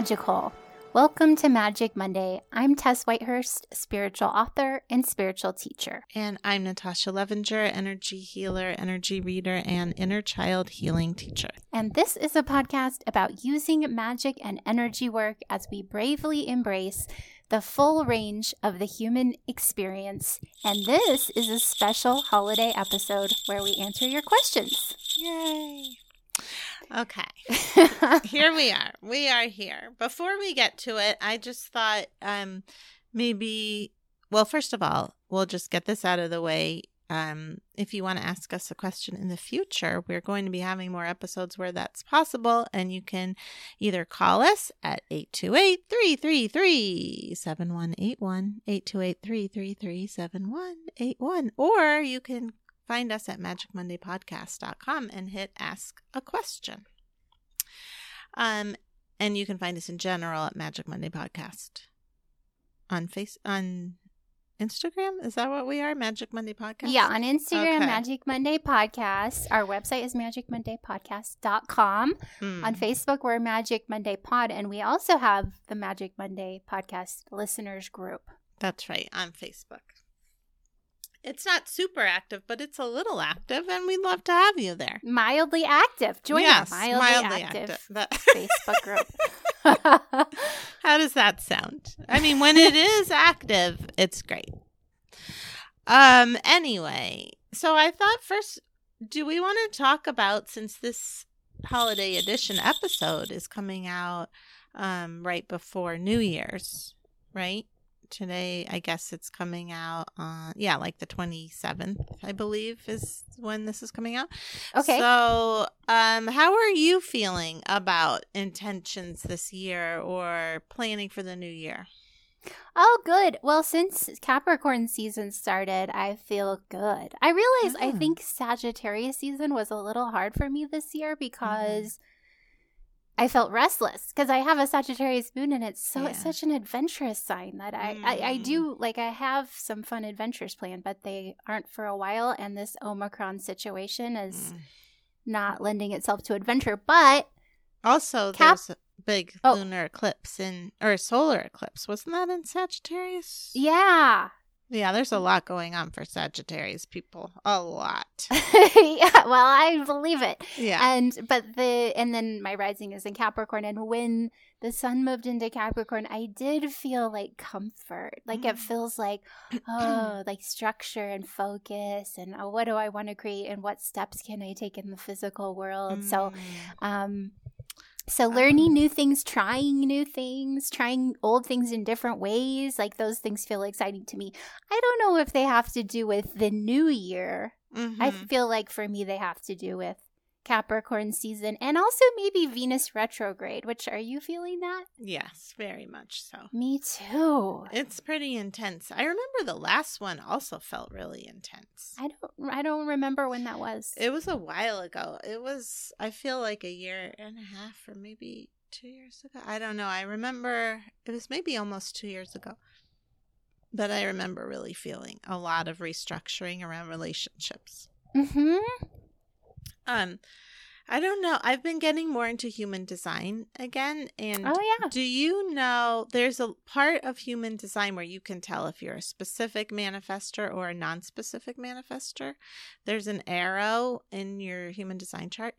magical. Welcome to Magic Monday. I'm Tess Whitehurst, spiritual author and spiritual teacher. And I'm Natasha Levinger, energy healer, energy reader, and inner child healing teacher. And this is a podcast about using magic and energy work as we bravely embrace the full range of the human experience. And this is a special holiday episode where we answer your questions. Yay! Okay. here we are. We are here. Before we get to it, I just thought um maybe well, first of all, we'll just get this out of the way. Um, if you want to ask us a question in the future, we're going to be having more episodes where that's possible, and you can either call us at 828 333 7181, 828 333 7181, or you can find us at magicmondaypodcast.com and hit ask a question. Um, and you can find us in general at Magic Monday Podcast on face on Instagram. Is that what we are? Magic Monday Podcast. Yeah, on Instagram, Okay. Magic Monday Podcast. Our website is magicmondaypodcast.com. Hmm. On Facebook, we're Magic Monday Pod, and we also have the Magic Monday Podcast listeners group. That's right on Facebook. It's not super active, but it's a little active, and we'd love to have you there. Mildly active. Join yes, our mildly, active, That- Facebook group. How does that sound? I mean, when it is active, it's great. Um anyway, so I thought first do we want to talk about since this holiday edition episode is coming out um right before New Year's, right? Today, I guess it's coming out on yeah, like the 27th, I believe is when this is coming out. Okay. So, um, how are you feeling about intentions this year or planning for the new year? Oh, good. Well, since Capricorn season started, I feel good. I realize I Oh. think Sagittarius season was a little hard for me this year because I felt restless because I have a Sagittarius moon and it's so it's such an adventurous sign that I, I I Mm. do like I have some fun adventures planned, but they aren't for a while. And this Omicron situation is Mm. not lending itself to adventure. But Also, Cap- there's a big Oh. lunar eclipse in or solar eclipse. Wasn't that in Sagittarius? yeah, Yeah, there's a lot going on for Sagittarius people. A lot. yeah. Well, I believe it. Yeah. and but the and then my rising is in capricorn and when the sun moved into capricorn i did feel like comfort like it Mm. feels like oh like structure and focus and oh, what do i want to create and what steps can i take in the physical world so Mm. um so learning Oh. new things trying new things trying old things in different ways like those things feel exciting to me i don't know if they have to do with the new year I Mhm. feel like for me they have to do with Capricorn season and also maybe Venus retrograde, which are you feeling that? yes, very much so. Me too. It's pretty intense. I remember the last one also felt really intense. I don't I don't remember when that was. It was a while ago. It was, I feel like a year and a half or maybe two years ago. I don't know. I remember it was maybe almost two years ago. But I remember really feeling a lot of restructuring around relationships. mhm. Um, I don't know. I've been getting more into human design again. And Oh yeah. do you know there's a part of human design where you can tell if you're a specific manifester or a non specific manifester? There's an arrow in your human design chart.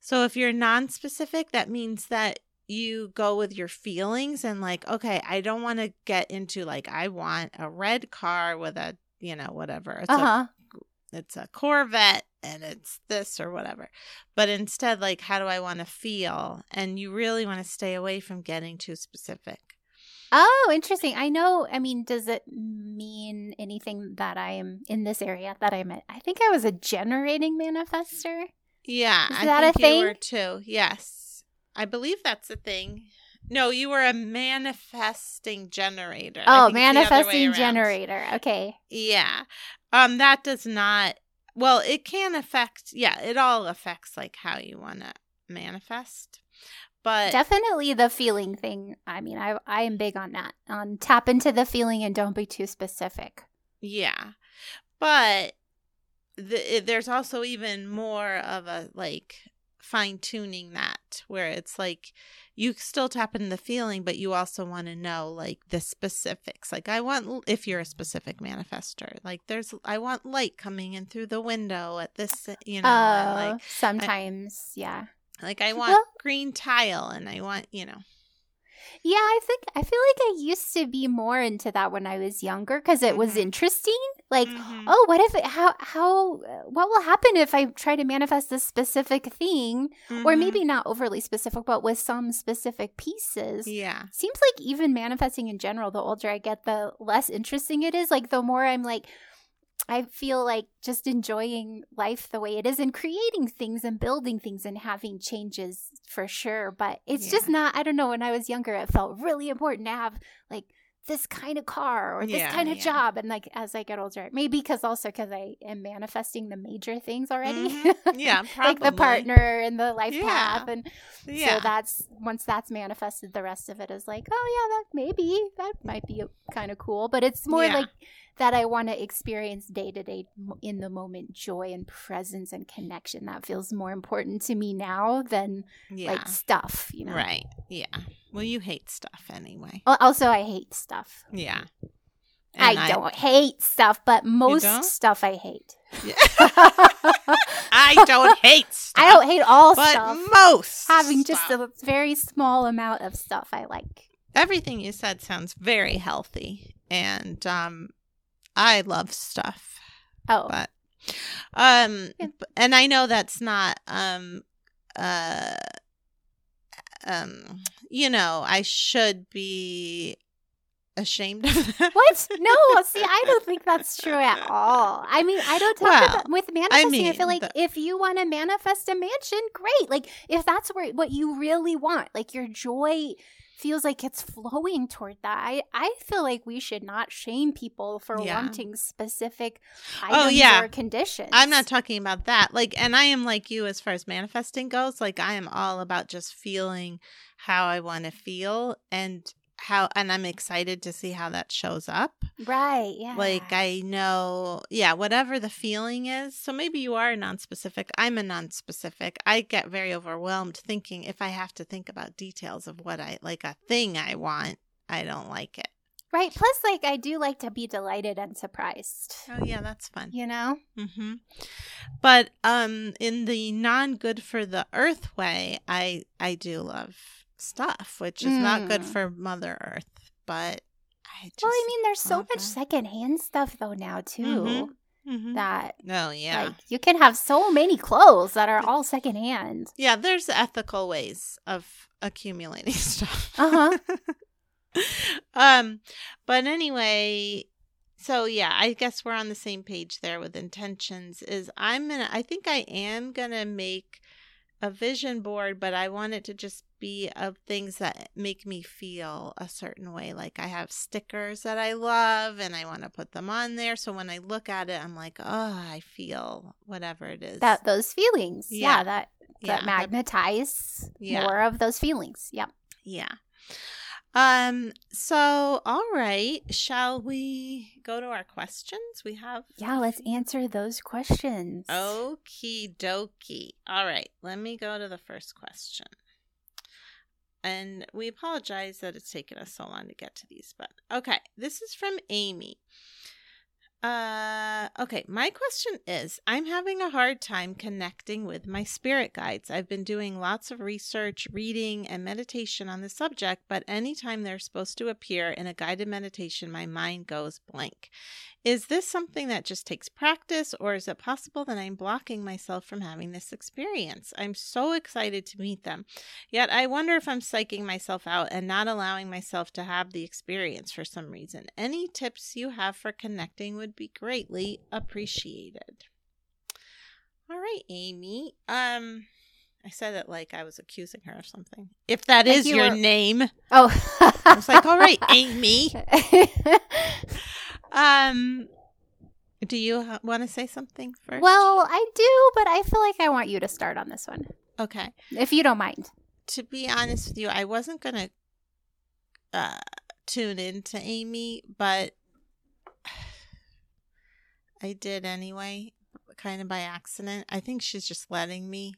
So if you're non specific, that means that you go with your feelings and, like, okay, I don't want to get into, like, I want a red car with a, you know, whatever. It's Uh-huh. It's a Corvette and it's this or whatever. But instead, like, how do I want to feel? And you really want to stay away from getting too specific. Oh, interesting. I know. I mean, does it mean anything that I am in this area that I'm at? I think I was a generating manifester. Yeah, Is I that a think you were thing? too. Yes, I believe that's a thing. No, you were a manifesting generator. Oh, think it's the other way manifesting generator. Okay. Yeah, um, that does not. Well, it can affect. Yeah, it all affects like how you want to manifest. But Definitely the feeling thing. I mean, I I am big on that. On tap into the feeling and don't be too specific. Yeah. But the, it- there's also even more of a like fine tuning that where it's like you still tap into the feeling, but you also want to know like the specifics. Like I want, if you're a specific manifester, like there's, I want light coming in through the window at this, you know, Oh, like sometimes, yeah. like I want Well- green tile and I want, you know, Yeah, I think I feel like I used to be more into that when I was younger because it was Mhm. interesting. Like, Mhm. oh, what if it, how how what will happen if I try to manifest this specific thing, or Mhm. maybe not overly specific, but with some specific pieces. yeah, Seems like even manifesting in general, the older I get, the less interesting it is. Like the more I'm like, I feel like just enjoying life the way it is and creating things and building things and having changes for sure. But it's just not, I don't know, when I was younger, it felt really important to have like this kind of car or this Yeah, kind of yeah. job. And like as I get older, maybe because also because I am manifesting the major things already. Mhm. yeah, probably like the partner and the life Yeah. path and Yeah, so that's once that's manifested, the rest of it is like, oh yeah, that maybe that might be kind of cool. But it's more Yeah. like that I want to experience day to day in the moment joy and presence and connection. That feels more important to me now than yeah, like stuff, you know. right, yeah. Well, you hate stuff anyway. Also, I hate stuff. Yeah, I don't hate stuff, but most stuff I hate. I don't hate stuff. I don't hate all but stuff. most Having just stuff. a very small amount of stuff I like. everything you said sounds very healthy, and um, I love stuff, Oh, but um, Yeah. and I know that's not um, uh, um, you know, I should be ashamed of that. What? No, see, I don't think that's true at all. I mean, I don't talk Well, about with manifesting. I, feel like the- if you want to manifest a mansion, great. Like if that's where what you really want, like your joy feels like it's flowing toward that. I, I feel like we should not shame people for Yeah. wanting specific Oh, items yeah. or conditions. I'm not talking about that. Like, and I am like you as far as manifesting goes. Like, I am all about just feeling how I want to feel and how, and I'm excited to see how that shows up. right. Yeah. Like, I know, yeah, whatever the feeling is. So maybe you are non-specific. I'm a non-specific. I get very overwhelmed thinking if I have to think about details of what I like, a thing I want, I don't like it. right. Plus, like I do like to be delighted and surprised. Oh yeah, that's fun. You know. hmm But um, in the non good for the earth way, I I do love stuff, which is not good Mm. for Mother Earth. But I just well, I mean, there's so much that. secondhand stuff though now too. Mhm. That oh yeah, Like you can have so many clothes that are all secondhand. yeah. There's ethical ways of accumulating stuff. Uh-huh. um, but anyway. So yeah, I guess we're on the same page there with intentions. Is I'm gonna I think I am gonna make a vision board, but I want it to just be of things that make me feel a certain way. Like I have stickers that I love and I want to put them on there. So when I look at it, I'm like, oh, I feel whatever it is. That those feelings, yeah, Yeah. that Yeah, that magnetize Yeah. more of those feelings. Yep. Yeah. Um, so all right, shall we go to our questions? We have Yeah, let's answer those questions. Okie dokie. All right, let me go to the first question. And we apologize that it's taken us so long to get to these, but okay. This is from Amy. Uh, okay, my question is I'm having a hard time connecting with my spirit guides. I've been doing lots of research, reading, and meditation on the subject, but anytime they're supposed to appear in a guided meditation, my mind goes blank. Is this something that just takes practice, or is it possible that I'm blocking myself from having this experience? I'm so excited to meet them. Yet I wonder if I'm psyching myself out and not allowing myself to have the experience for some reason. Any tips you have for connecting would be greatly appreciated. All right, Amy. Um I said it like I was accusing her of something. If that Like is you your were- name. Oh, I was like, "All right, Amy." Um do you want to say something first? well, I do, but I feel like I want you to start on this one, okay. if you don't mind. to be honest with you, I wasn't gonna uh, tune in to Amy, but I did anyway, kind of by accident. I think she's just letting me.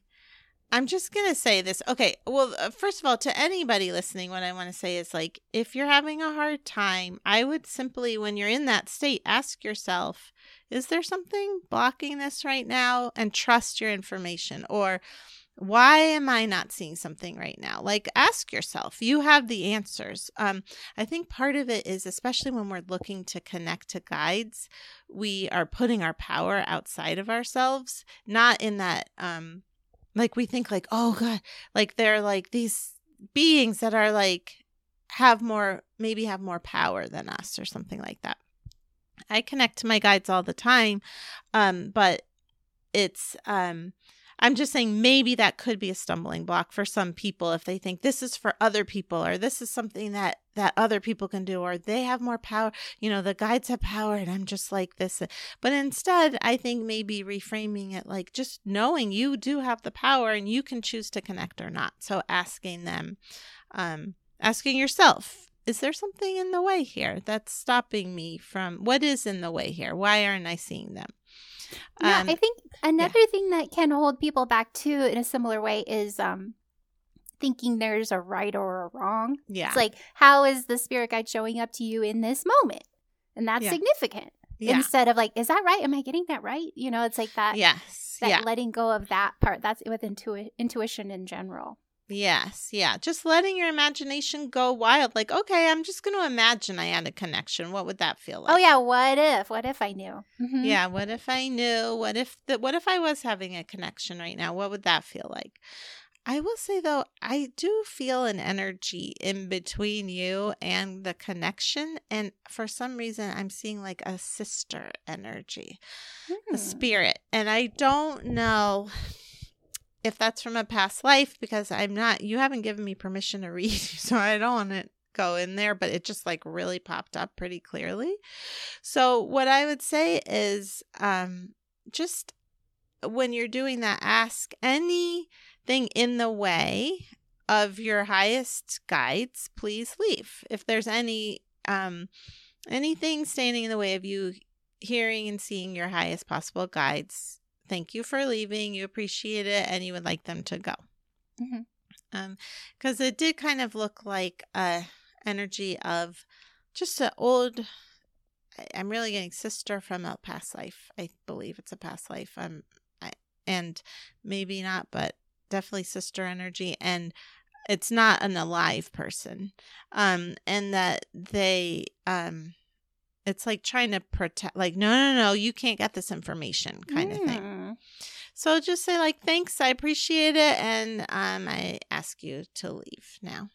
I'm just going to say this. Okay. Well, uh, first of all, to anybody listening, what I want to say is like, if you're having a hard time, I would simply, when you're in that state, ask yourself, is there something blocking this right now? And trust your information. Or, why am i not seeing something right now like ask yourself you have the answers um, i think part of it is especially when we're looking to connect to guides we are putting our power outside of ourselves not in that um like we think like oh god like they're like these beings that are like have more maybe have more power than us or something like that. I connect to my guides all the time um but it's um I'm just saying maybe that could be a stumbling block for some people if they think this is for other people or this is something that that other people can do or they have more power. You know, the guides have power and I'm just like this. But instead, I think maybe reframing it like just knowing you do have the power and you can choose to connect or not. So asking them, um, asking yourself, is there something in the way here that's stopping me from what is in the way here? Why aren't I seeing them? Yeah, um, I think another yeah. thing that can hold people back too in a similar way is um thinking there's a right or a wrong. Yeah. It's like, how is the spirit guide showing up to you in this moment? And that's yeah. significant. Yeah. Instead of like, is that right? Am I getting that right? You know, it's like that. Yes. That yeah. letting go of that part. That's with intu- intuition in general. Yes, yeah. Just letting your imagination go wild. Like, okay, I'm just going to imagine I had a connection. What would that feel oh, like? Oh yeah, what if? What if I knew? Mm-hmm. Yeah, what if I knew? What if the, what if I was having a connection right now? What would that feel like? I will say though, I do feel an energy in between you and the connection. And for some reason, I'm seeing like a sister energy, hmm. a spirit. And I don't know if that's from a past life because I'm not you haven't given me permission to read so I don't want to go in there but it just like really popped up pretty clearly. So what I would say is um just when you're doing that ask anything in the way of your highest guides please leave. If there's any um anything standing in the way of you hearing and seeing your highest possible guides thank you for leaving. You appreciate it, and you would like them to go. Mm-hmm. Um, because it did kind of look like a energy of just an old. I'm really getting sister from a past life. I believe it's a past life. Um, I, and maybe not, but definitely sister energy, and it's not an alive person. Um, and that they um it's like trying to protect, like, no, no, no, you can't get this information kind of thing. So just say, like, thanks, I appreciate it. And um, I ask you to leave now.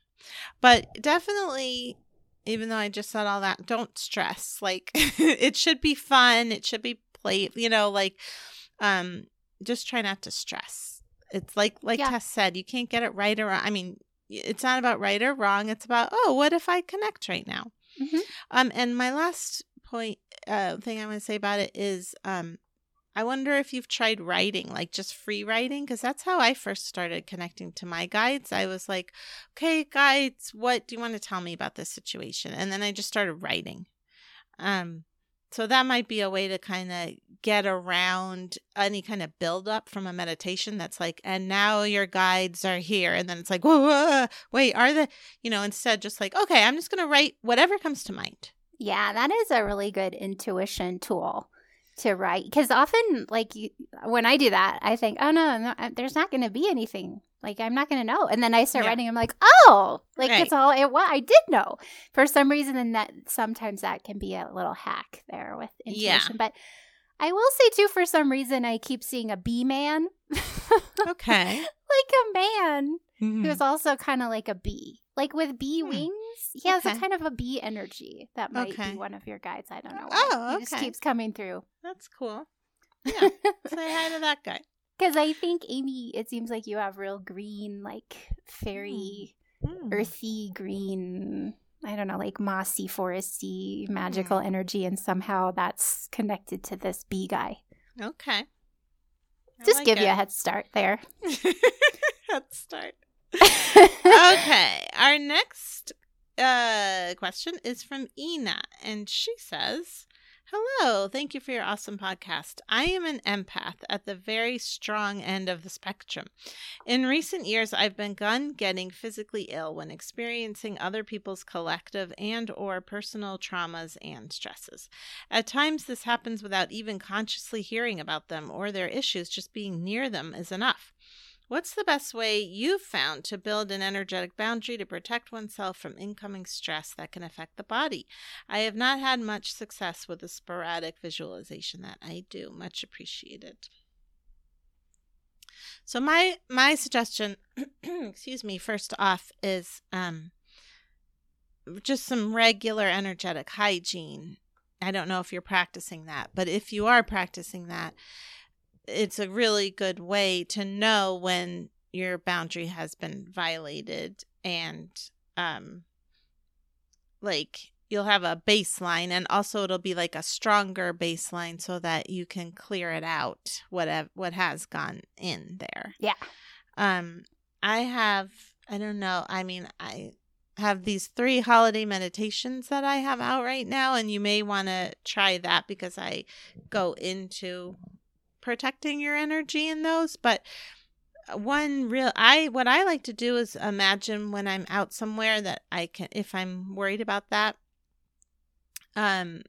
But definitely, even though I just said all that, don't stress. Like, it should be fun. It should be play, you know, like, um, just try not to stress. It's like, like yeah. Tess said, you can't get it right or wrong. I mean, it's not about right or wrong. It's about, oh, what if I connect right now? Mm-hmm. Um, and my last point uh, thing I want to say about it is um, I wonder if you've tried writing, like just free writing, because that's how I first started connecting to my guides. I was like, okay, guides, what do you want to tell me about this situation? And then I just started writing. Um, so that might be a way to kind of get around any kind of buildup from a meditation that's like, and now your guides are here. And then it's like, whoa, whoa, wait, are the, you know, instead just like, okay, I'm just going to write whatever comes to mind. Yeah, that is a really good intuition tool to write because often like you, when i do that i think oh no, no there's not going to be anything like i'm not going to know and then i start yeah. writing i'm like oh like right. it's all it what i did know for some reason and that sometimes that can be a little hack there with intuition yeah. but i will say too for some reason i keep seeing a bee man okay like a man mm-hmm. who's also kind of like a bee like with bee hmm. wings he has okay. a kind of a bee energy that might okay. be one of your guides i don't know why. oh okay. he just keeps coming through that's cool yeah say hi to that guy because i think amy it seems like you have real green like fairy mm. earthy green i don't know like mossy foresty magical mm. energy and somehow that's connected to this bee guy okay I just like give it. you a head start there head start okay, our next uh, question is from Ina, and she says, Hello, thank you for your awesome podcast. I am an empath at the very strong end of the spectrum. In recent years, I've begun getting physically ill when experiencing other people's collective and or personal traumas and stresses. At times this happens without even consciously hearing about them or their issues, just being near them is enough. What's the best way you've found to build an energetic boundary to protect oneself from incoming stress that can affect the body? I have not had much success with the sporadic visualization that I do. Much appreciated. So my my suggestion, excuse me, first off is um just some regular energetic hygiene. I don't know if you're practicing that, but if you are practicing that, it's a really good way to know when your boundary has been violated and um like you'll have a baseline and also it'll be like a stronger baseline so that you can clear it out whatever what has gone in there. Yeah. Um I have I don't know, I mean I have these three holiday meditations that I have out right now and you may want to try that because I go into protecting your energy in those but one real i what i like to do is imagine when i'm out somewhere that i can if i'm worried about that um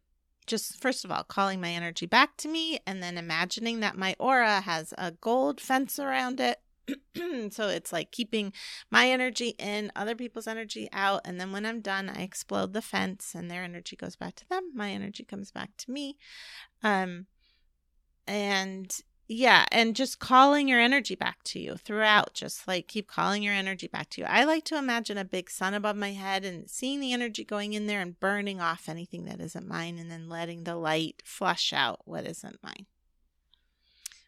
just first of all calling my energy back to me and then imagining that my aura has a gold fence around it. So it's like keeping my energy in other people's energy out and then when i'm done i explode the fence and their energy goes back to them my energy comes back to me. Um and yeah and just calling your energy back to you throughout just like keep calling your energy back to you. I like to imagine a big sun above my head and seeing the energy going in there and burning off anything that isn't mine and then letting the light flush out what isn't mine.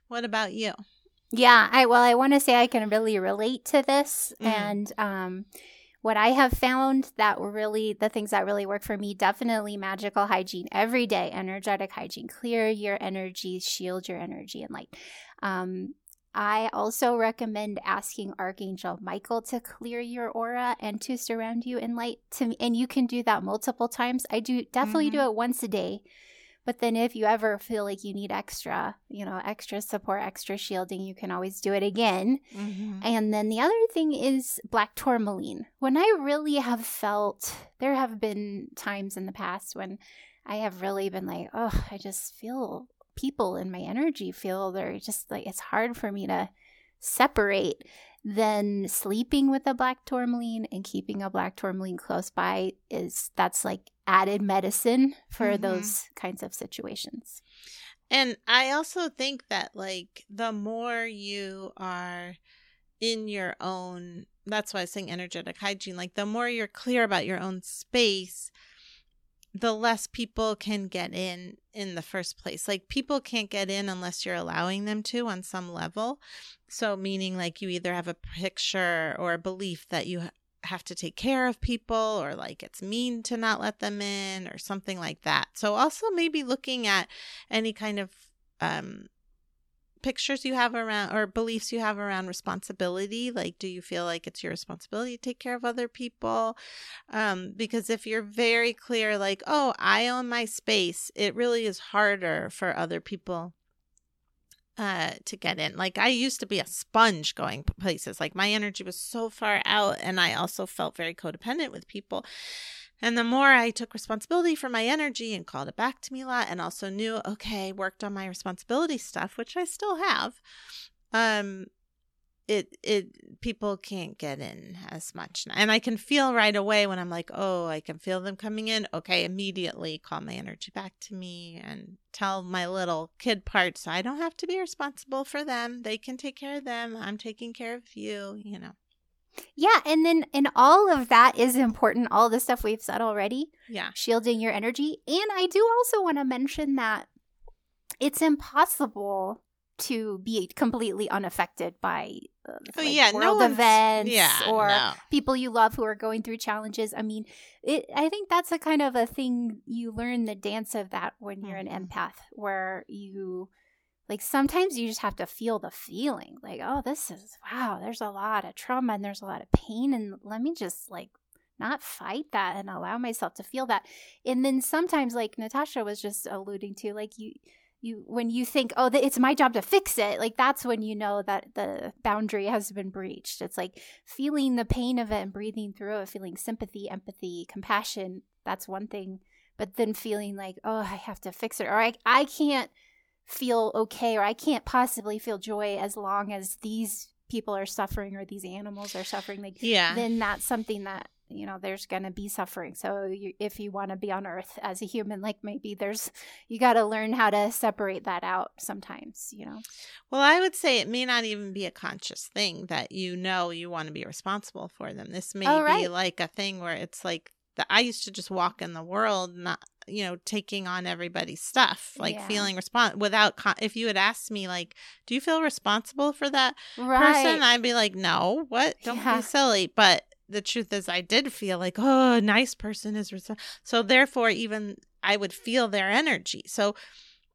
What about you? Yeah, I well, I want to say I can really relate to this, Mhm. and um, what I have found that were really the things that really work for me definitely magical hygiene every day, energetic hygiene, clear your energy, shield your energy, and light. Um, I also recommend asking Archangel Michael to clear your aura and to surround you in light. To me, and you can do that multiple times. I do definitely do it once a day. But then if you ever feel like you need extra, you know, extra support, extra shielding, you can always do it again. mm-hmm. And then the other thing is black tourmaline. When I really have felt, there have been times in the past when I have really been like, oh, I just feel people in my energy feel they're just like, it's hard for me to separate. Then sleeping with a black tourmaline and keeping a black tourmaline close by is that's like added medicine for Mhm. those kinds of situations. And I also think that like the more you are in your own that's why I was saying energetic hygiene, like the more you're clear about your own space, the less people can get in in the first place. Like people can't get in unless you're allowing them to on some level. So meaning like you either have a picture or a belief that you have to take care of people or like it's mean to not let them in or something like that. So also maybe looking at any kind of um pictures you have around or beliefs you have around responsibility like do you feel like it's your responsibility to take care of other people? Um because if you're very clear like oh i own my space it really is harder for other people uh to get in. Like i used to be a sponge going places. Like my energy was so far out and i also felt very codependent with people and the more I took responsibility for my energy and called it back to me a lot and also knew, okay, worked on my responsibility stuff, which I still have, um, it it people can't get in as much. And I can feel right away when I'm like, oh, I can feel them coming in. Okay, immediately call my energy back to me and tell my little kid parts I don't have to be responsible for them. They can take care of them. I'm taking care of you, you know. Yeah, and then and all of that is important. All the stuff we've said already, Yeah. shielding your energy. And I do also want to mention that it's impossible to be completely unaffected by uh, Oh like, yeah, no world one's- events yeah, or no. people you love who are going through challenges. I mean, it. I think that's a kind of a thing you learn the dance of that when you're an Mhm. empath, where you like sometimes you just have to feel the feeling, like, oh, this is wow. There's a lot of trauma and there's a lot of pain, and let me just like not fight that and allow myself to feel that. And then sometimes, like Natasha was just alluding to, like you, you when you think, oh, it's my job to fix it, like that's when you know that the boundary has been breached. It's like feeling the pain of it and breathing through it, feeling sympathy, empathy, compassion. That's one thing. But then feeling like, oh, I have to fix it, or I, I can't feel okay, or I can't possibly feel joy as long as these people are suffering or these animals are suffering. Like, yeah, then that's something that you know there's going to be suffering so you, if you want to be on earth as a human like maybe there's you got to learn how to separate that out sometimes you know well i would say it may not even be a conscious thing that you know you want to be responsible for them this may oh, right. be like a thing where it's like that i used to just walk in the world not you know taking on everybody's stuff like yeah. feeling respons without con- if you had asked me like do you feel responsible for that right. person i'd be like no what don't yeah. be silly but the truth is I did feel like, oh, a nice person is res-. so therefore even I would feel their energy. So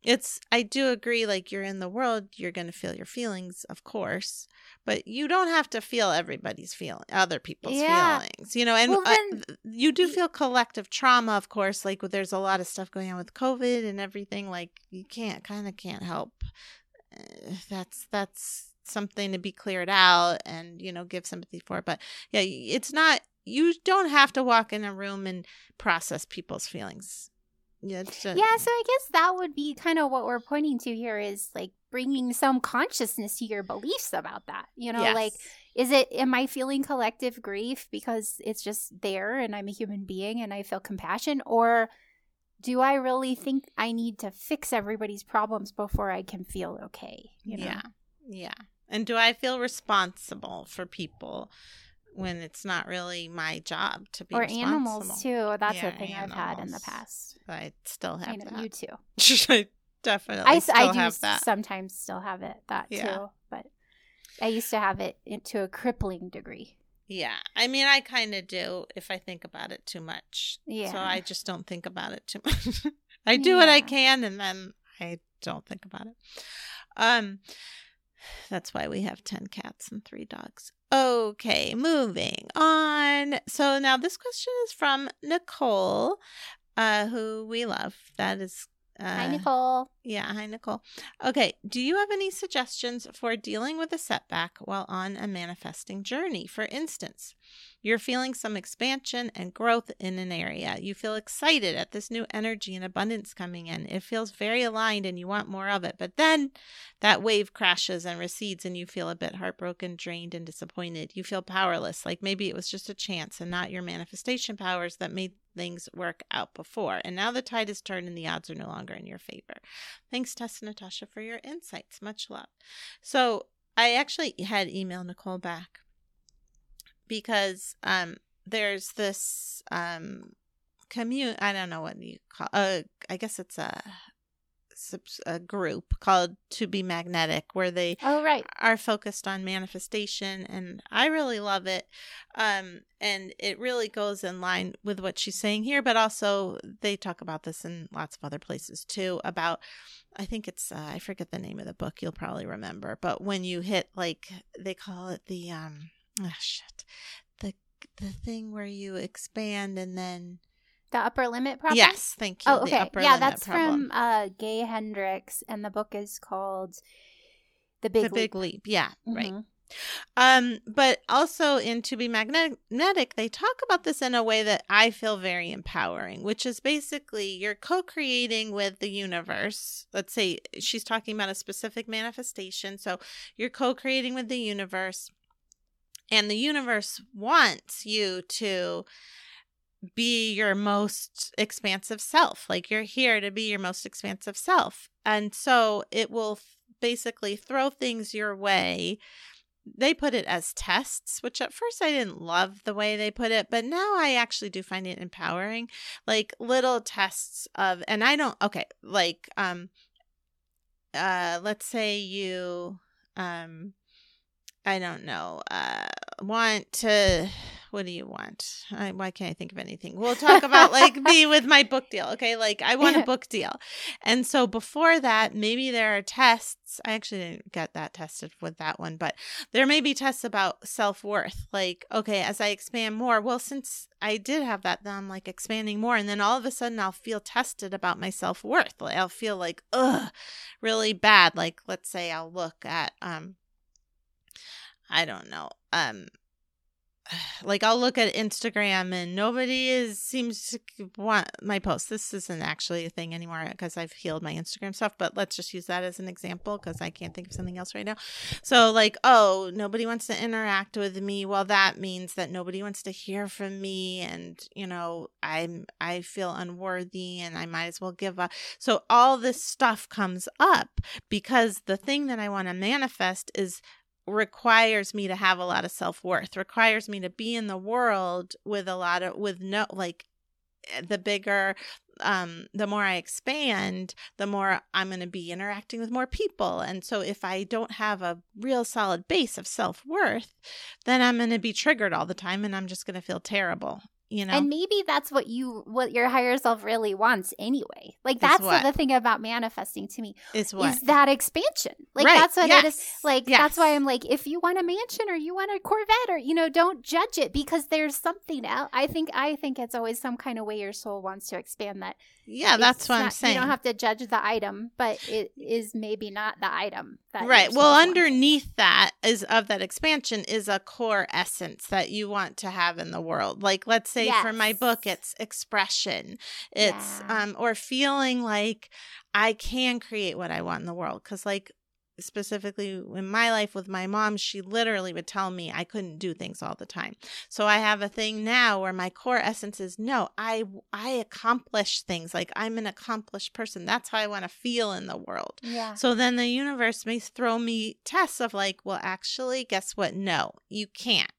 it's I do agree like you're in the world, you're going to feel your feelings, of course, but you don't have to feel everybody's feeling other people's yeah. feelings. You know, and well, then, uh, you do feel collective trauma, of course, like there's a lot of stuff going on with COVID and everything like you can't kind of can't help. Uh, that's that's something to be cleared out and you know give sympathy for but yeah it's not you don't have to walk in a room and process people's feelings yeah, just, yeah so i guess that would be kind of what we're pointing to here is like bringing some consciousness to your beliefs about that you know yes. like is it am i feeling collective grief because it's just there and i'm a human being and i feel compassion or do i really think i need to fix everybody's problems before i can feel okay you know? yeah yeah and do I feel responsible for people when it's not really my job to be or animals too? That's yeah, a thing animals. I've had in the past. I still have I know, that. You too. I definitely. I, I do sometimes still have it that yeah. too, but I used to have it to a crippling degree. Yeah. I mean, I kind of do if I think about it too much. Yeah. So I just don't think about it too much. I do yeah. what I can and then I don't think about it. Um that's why we have 10 cats and three dogs. Okay, moving on. So now this question is from Nicole, uh, who we love. That is. Uh, hi, Nicole. Yeah, hi, Nicole. Okay, do you have any suggestions for dealing with a setback while on a manifesting journey? For instance, you're feeling some expansion and growth in an area. You feel excited at this new energy and abundance coming in. It feels very aligned and you want more of it. But then that wave crashes and recedes and you feel a bit heartbroken, drained, and disappointed. You feel powerless, like maybe it was just a chance and not your manifestation powers that made things work out before. And now the tide has turned and the odds are no longer in your favor. Thanks, Tessa Natasha, for your insights. Much love. So I actually had emailed Nicole back because um there's this um commune I don't know what you call uh I guess it's a a group called to be magnetic where they oh right. are focused on manifestation and i really love it um and it really goes in line with what she's saying here but also they talk about this in lots of other places too about i think it's uh, i forget the name of the book you'll probably remember but when you hit like they call it the um oh shit the the thing where you expand and then the upper limit problem yes thank you oh okay yeah that's problem. from uh gay hendricks and the book is called the big the leap. big leap yeah mm-hmm. right um but also in to be magnetic they talk about this in a way that i feel very empowering which is basically you're co-creating with the universe let's say she's talking about a specific manifestation so you're co-creating with the universe and the universe wants you to be your most expansive self. Like you're here to be your most expansive self. And so it will basically throw things your way. They put it as tests, which at first I didn't love the way they put it, but now I actually do find it empowering. Like little tests of and I don't okay, like um uh let's say you um I don't know, uh, want to, what do you want? I, why can't I think of anything? We'll talk about like me with my book deal. Okay. Like I want a book deal. And so before that, maybe there are tests. I actually didn't get that tested with that one, but there may be tests about self worth. Like, okay, as I expand more, well, since I did have that, then I'm like expanding more. And then all of a sudden I'll feel tested about my self worth. I'll feel like, ugh, really bad. Like, let's say I'll look at, um, I don't know, um, like I'll look at Instagram and nobody is seems to want my post. This isn't actually a thing anymore because I've healed my Instagram stuff, but let's just use that as an example because I can't think of something else right now. So like, oh, nobody wants to interact with me. Well, that means that nobody wants to hear from me and, you know, I'm I feel unworthy and I might as well give up. So all this stuff comes up because the thing that I want to manifest is requires me to have a lot of self-worth requires me to be in the world with a lot of with no like eh, the bigger um the more i expand the more i'm going to be interacting with more people. And so if i don't have a real solid base of self-worth then i'm going to be triggered all the time and i'm just going to feel terrible you know? And maybe that's what you what your higher self really wants anyway. Like that's the, the, thing about manifesting to me is what? is that expansion. Like right. that's what yes. it is. Like yes. that's why i'm like if you want a mansion or you want a corvette or you know don't judge it because there's something else i think i think it's always some kind of way your soul wants to expand that yeah that's what not, i'm saying you don't have to judge the item but it is maybe not the item right well underneath wants. that is of that expansion is a core essence that you want to have in the world like let's say say yes. for my book it's expression it's yeah. um or feeling like i can create what i want in the world because like specifically in my life with my mom, she literally would tell me I couldn't do things all the time. So I have a thing now where my core essence is no, I I accomplish things. Like I'm an accomplished person. That's how I want to feel in the world. Yeah. So then the universe may throw me tests of like, well, actually, guess what? No, you can't.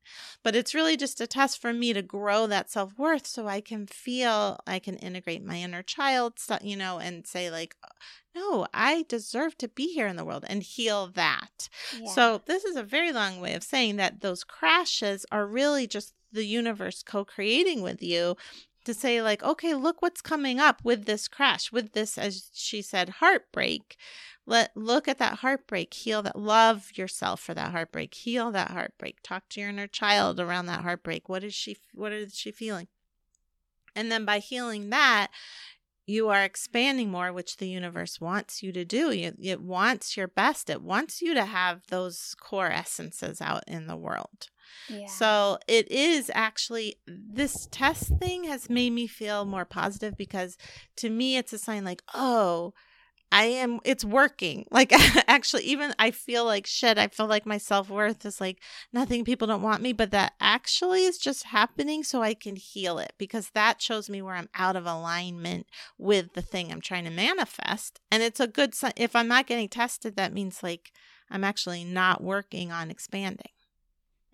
But it's really just a test for me to grow that self worth so I can feel I can integrate my inner child, you know, and say like, uh, no, I deserve to be here in the world and heal that. Yeah. So, this is a very long way of saying that those crashes are really just the universe co creating with you to say, like, okay, look what's coming up with this crash, with this, as she said, heartbreak. Let look at that heartbreak, heal that, love yourself for that heartbreak, heal that heartbreak, talk to your inner child around that heartbreak. What is she, what is she feeling? And then by healing that, you are expanding more, which the universe wants you to do. It wants your best. It wants you to have those core essences out in the world. Yeah. So it is actually, this test thing has made me feel more positive because to me, it's a sign like, oh, I am, it's working. Like, actually, even I feel like shit. I feel like my self worth is like nothing, people don't want me, but that actually is just happening so I can heal it because that shows me where I'm out of alignment with the thing I'm trying to manifest. And it's a good sign. If I'm not getting tested, that means like I'm actually not working on expanding.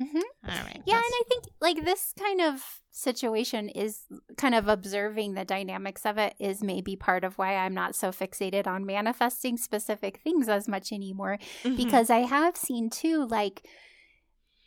Mm-hmm. All right. Yeah, and I think like this kind of situation is kind of observing the dynamics of it is maybe part of why I'm not so fixated on manifesting specific things as much anymore mm-hmm. because I have seen too like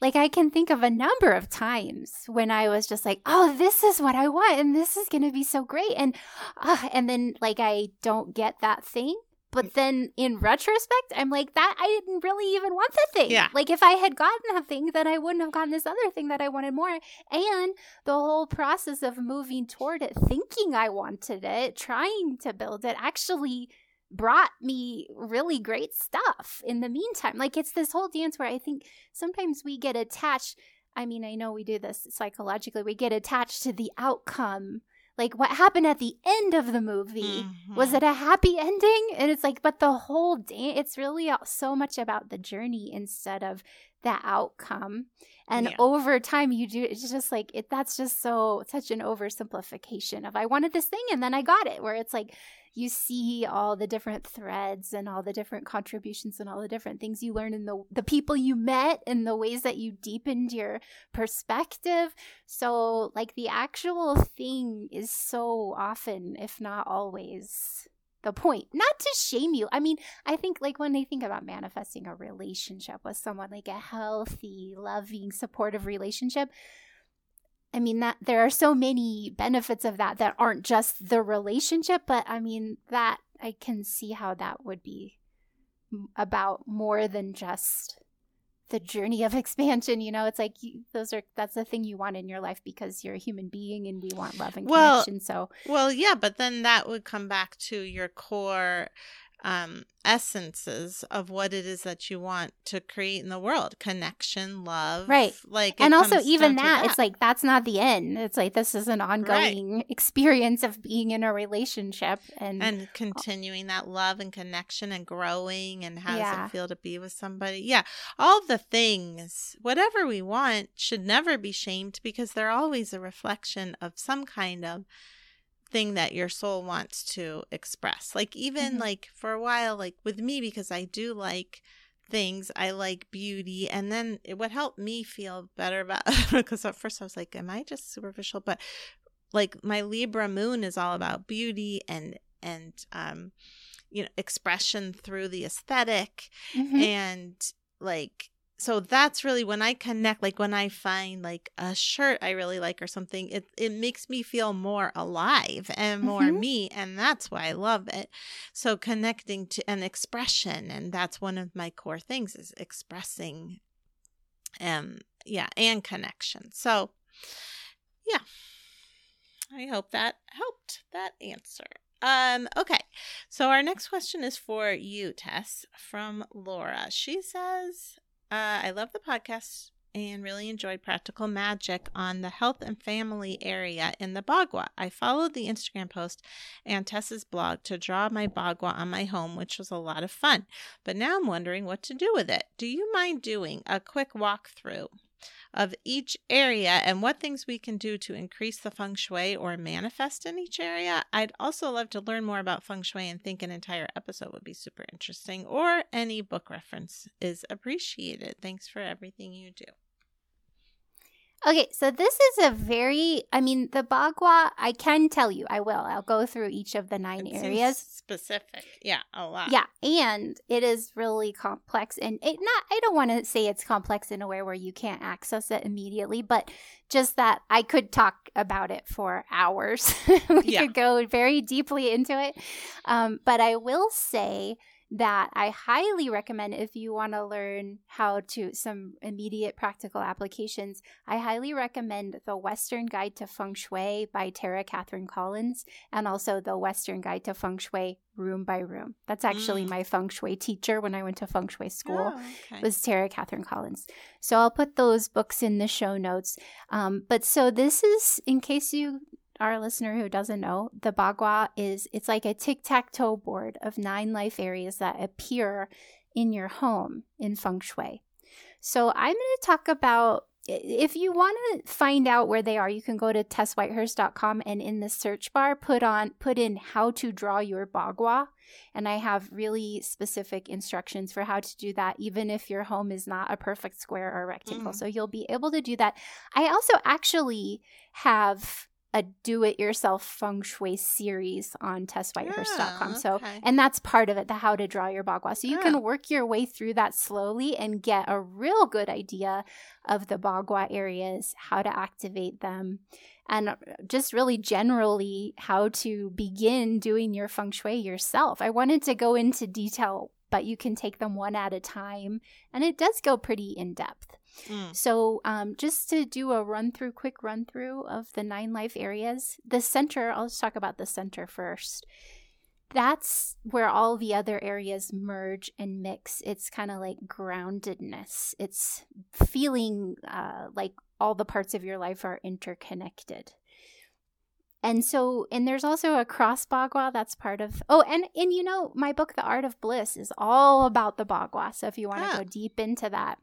like I can think of a number of times when I was just like, "Oh, this is what I want and this is going to be so great." And uh, and then like I don't get that thing but then in retrospect, I'm like, that I didn't really even want the thing. Yeah. Like if I had gotten that thing, then I wouldn't have gotten this other thing that I wanted more. And the whole process of moving toward it, thinking I wanted it, trying to build it, actually brought me really great stuff in the meantime. Like it's this whole dance where I think sometimes we get attached. I mean, I know we do this psychologically, we get attached to the outcome like what happened at the end of the movie mm-hmm. was it a happy ending and it's like but the whole day it's really so much about the journey instead of the outcome and yeah. over time you do it's just like it that's just so such an oversimplification of i wanted this thing and then i got it where it's like you see all the different threads and all the different contributions and all the different things you learn in the the people you met and the ways that you deepened your perspective. So like the actual thing is so often, if not always, the point. Not to shame you. I mean, I think like when they think about manifesting a relationship with someone, like a healthy, loving, supportive relationship, I mean that there are so many benefits of that that aren't just the relationship, but I mean that I can see how that would be about more than just the journey of expansion you know? It's like you, those are that's the thing you want in your life because you're a human being and we want love and well, connection so well yeah but then that would come back to your core um, essences of what it is that you want to create in the world. Connection love right. like and also even that, that, it's like that's not the end. It's like this is an ongoing right. experience of being in a relationship and and continuing that love and connection and growing and how yeah. does it feel to be with somebody. Yeah all the things whatever we want should never be shamed because they're always a reflection of some kind of thing that your soul wants to express. Like even mm-hmm. like for a while like with me because I do like things, I like beauty and then it would help me feel better about because at first I was like am I just superficial but like my Libra moon is all about beauty and and um you know expression through the esthetic mm-hmm. and like so that's really when I connect, like when I find like a shirt I really like or something, it it makes me feel more alive and more mm-hmm. me, and that's why I love it. So connecting to an expression, and that's one of my core things is expressing, um, yeah, and connection. So, yeah, I hope that helped that answer. Um, okay. So our next question is for you, Tess, from Laura. She says, uh, I love the podcast and really enjoyed practical magic on the health and family area in the Bagua. I followed the Instagram post and Tessa's blog to draw my Bagua on my home, which was a lot of fun. But now I'm wondering what to do with it. Do you mind doing a quick walkthrough? Of each area and what things we can do to increase the feng shui or manifest in each area. I'd also love to learn more about feng shui and think an entire episode would be super interesting, or any book reference is appreciated. Thanks for everything you do. Okay, so this is a very, I mean, the Bagua, I can tell you, I will. I'll go through each of the nine it areas. Specific. Yeah, a lot. Yeah, and it is really complex. And it not, I don't want to say it's complex in a way where you can't access it immediately, but just that I could talk about it for hours. we yeah. could go very deeply into it. Um, but I will say, that I highly recommend if you want to learn how to some immediate practical applications. I highly recommend the Western Guide to Feng Shui by Terah Kathryn Collins and also the Western Guide to Feng Shui room by room. That's actually mm. my feng shui teacher when I went to feng shui school. Oh, okay. Was Terah Kathryn Collins. So I'll put those books in the show notes. Um, but so this is in case you our listener who doesn't know, the Bagua is it's like a tic-tac-toe board of nine life areas that appear in your home in feng shui. So I'm going to talk about if you want to find out where they are, you can go to tesswhitehurst.com and in the search bar put on put in how to draw your bagua and I have really specific instructions for how to do that even if your home is not a perfect square or rectangle. Mm. So you'll be able to do that. I also actually have a do-it-yourself feng shui series on tesswhitehurst.com. Yeah, so, okay. and that's part of it, the how to draw your bagua. So you yeah. can work your way through that slowly and get a real good idea of the bagua areas, how to activate them, and uh, just really generally how to begin doing your feng shui yourself. I wanted to go into detail, but you can take them one at a time, and it does go pretty in depth. Mm. So, um, just to do a run through, quick run through of the nine life areas, the center, I'll just talk about the center first. That's where all the other areas merge and mix. It's kind of like groundedness. It's feeling uh, like all the parts of your life are interconnected. And so, and there's also a cross bagua that's part of. Oh, and and you know, my book, The Art of Bliss, is all about the bagua. So if you want to go deep into that,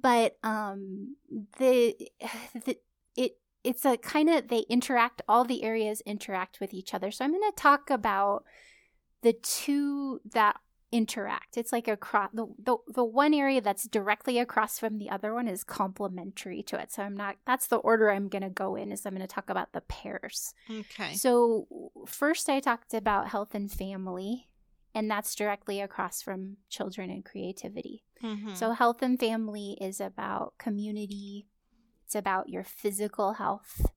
but um, the, the it it's a kind of they interact. All the areas interact with each other. So I'm going to talk about the two that interact. It's like across the, the the one area that's directly across from the other one is complementary to it. So I'm not that's the order I'm going to go in is I'm going to talk about the pairs. Okay. So first I talked about health and family and that's directly across from children and creativity. Mm-hmm. So, health and family is about community, it's about your physical health,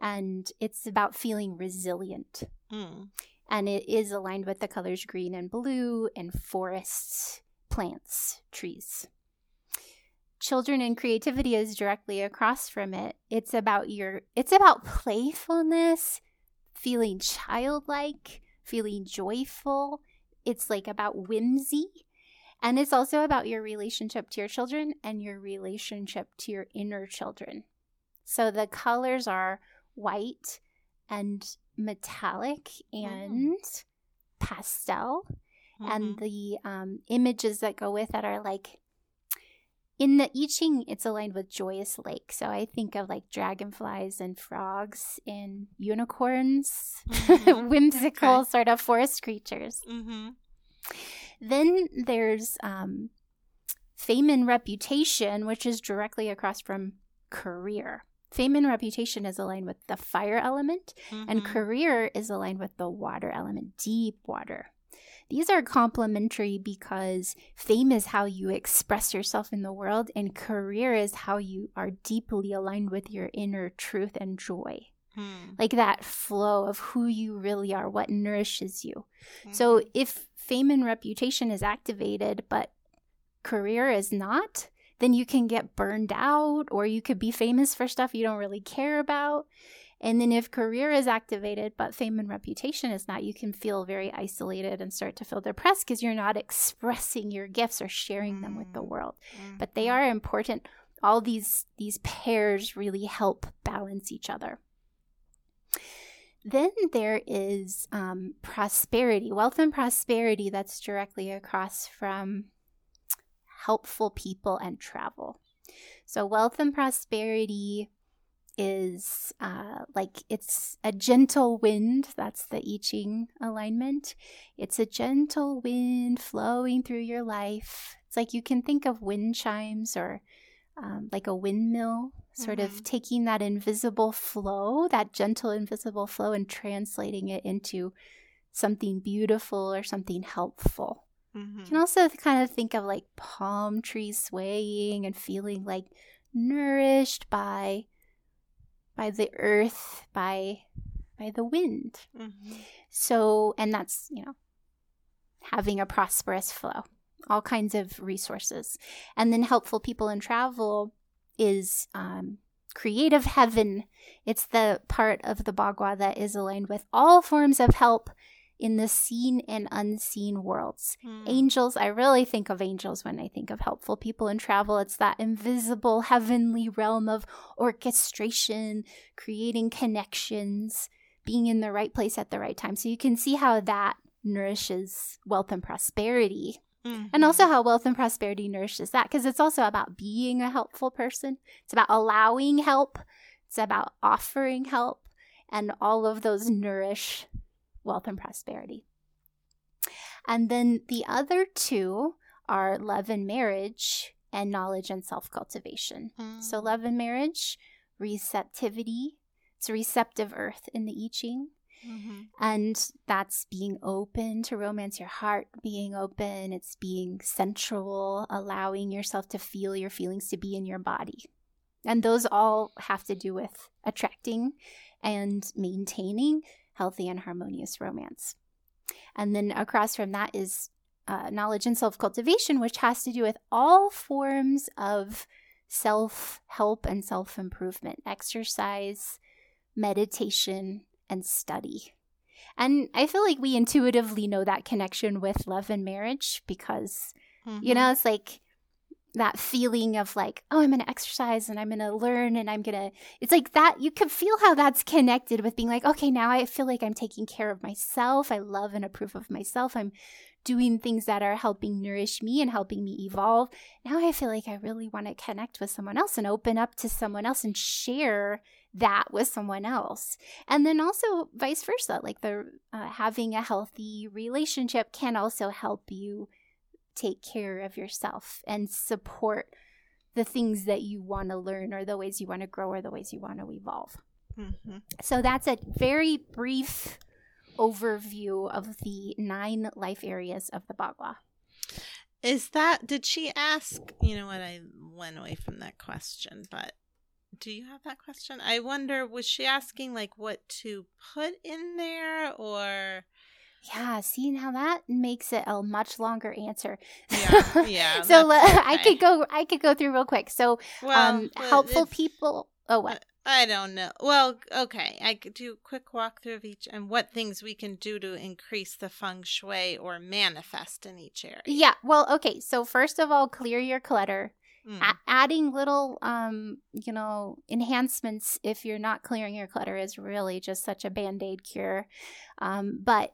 and it's about feeling resilient. Mm. And it is aligned with the colors green and blue and forests, plants, trees. Children and creativity is directly across from it. It's about your it's about playfulness, feeling childlike, feeling joyful. It's like about whimsy. And it's also about your relationship to your children and your relationship to your inner children. So the colors are white and metallic and mm. pastel. Mm-hmm. And the um, images that go with it are like in the I Ching, it's aligned with joyous lake. So I think of like dragonflies and frogs and unicorns, mm-hmm. whimsical okay. sort of forest creatures. Mm-hmm. Then there's um, fame and reputation, which is directly across from career. Fame and reputation is aligned with the fire element, mm-hmm. and career is aligned with the water element, deep water. These are complementary because fame is how you express yourself in the world, and career is how you are deeply aligned with your inner truth and joy. Hmm. Like that flow of who you really are, what nourishes you. Mm-hmm. So if fame and reputation is activated, but career is not, then you can get burned out or you could be famous for stuff you don't really care about. And then if career is activated, but fame and reputation is not, you can feel very isolated and start to feel depressed because you're not expressing your gifts or sharing them with the mm. world. Mm-hmm. But they are important. All these these pairs really help balance each other. Then there is um, prosperity, wealth and prosperity that's directly across from helpful people and travel. So, wealth and prosperity is uh, like it's a gentle wind. That's the I Ching alignment. It's a gentle wind flowing through your life. It's like you can think of wind chimes or um, like a windmill, sort mm-hmm. of taking that invisible flow, that gentle invisible flow, and translating it into something beautiful or something helpful. Mm-hmm. You can also kind of think of like palm trees swaying and feeling like nourished by by the earth, by by the wind. Mm-hmm. So, and that's, you know, having a prosperous flow, all kinds of resources. And then helpful people in travel is um, creative heaven. It's the part of the Bagua that is aligned with all forms of help in the seen and unseen worlds. Mm. Angels, I really think of angels when I think of helpful people in travel. It's that invisible heavenly realm of orchestration, creating connections, being in the right place at the right time. So you can see how that nourishes wealth and prosperity. Mm-hmm. And also how wealth and prosperity nourishes that because it's also about being a helpful person. It's about allowing help. It's about offering help. And all of those nourish wealth and prosperity. And then the other two are love and marriage and knowledge and self cultivation. Mm. So, love and marriage, receptivity, it's a receptive earth in the I Ching. Mm-hmm. And that's being open to romance, your heart being open. It's being sensual, allowing yourself to feel your feelings to be in your body. And those all have to do with attracting and maintaining healthy and harmonious romance. And then across from that is uh, knowledge and self cultivation, which has to do with all forms of self help and self improvement, exercise, meditation, and study. And I feel like we intuitively know that connection with love and marriage because, mm-hmm. you know, it's like that feeling of like, oh, I'm going to exercise and I'm going to learn and I'm going to, it's like that. You can feel how that's connected with being like, okay, now I feel like I'm taking care of myself. I love and approve of myself. I'm doing things that are helping nourish me and helping me evolve. Now I feel like I really want to connect with someone else and open up to someone else and share that with someone else. And then also vice versa, like the uh, having a healthy relationship can also help you take care of yourself and support the things that you want to learn or the ways you want to grow or the ways you want to evolve. Mm-hmm. So that's a very brief overview of the nine life areas of the Bagua. Is that, did she ask, you know what, I went away from that question, but do you have that question? I wonder, was she asking like what to put in there or? Yeah, seeing how that makes it a much longer answer. Yeah, yeah. so uh, I could go. I could go through real quick. So, Well, um, helpful people. Oh, what? I don't know. Well, okay. I could do a quick walkthrough of each and what things we can do to increase the feng shui or manifest in each area. Yeah. Well, okay. So first of all, clear your clutter. Mm. A- adding little, um, you know, enhancements if you're not clearing your clutter is really just such a band aid cure. Um, but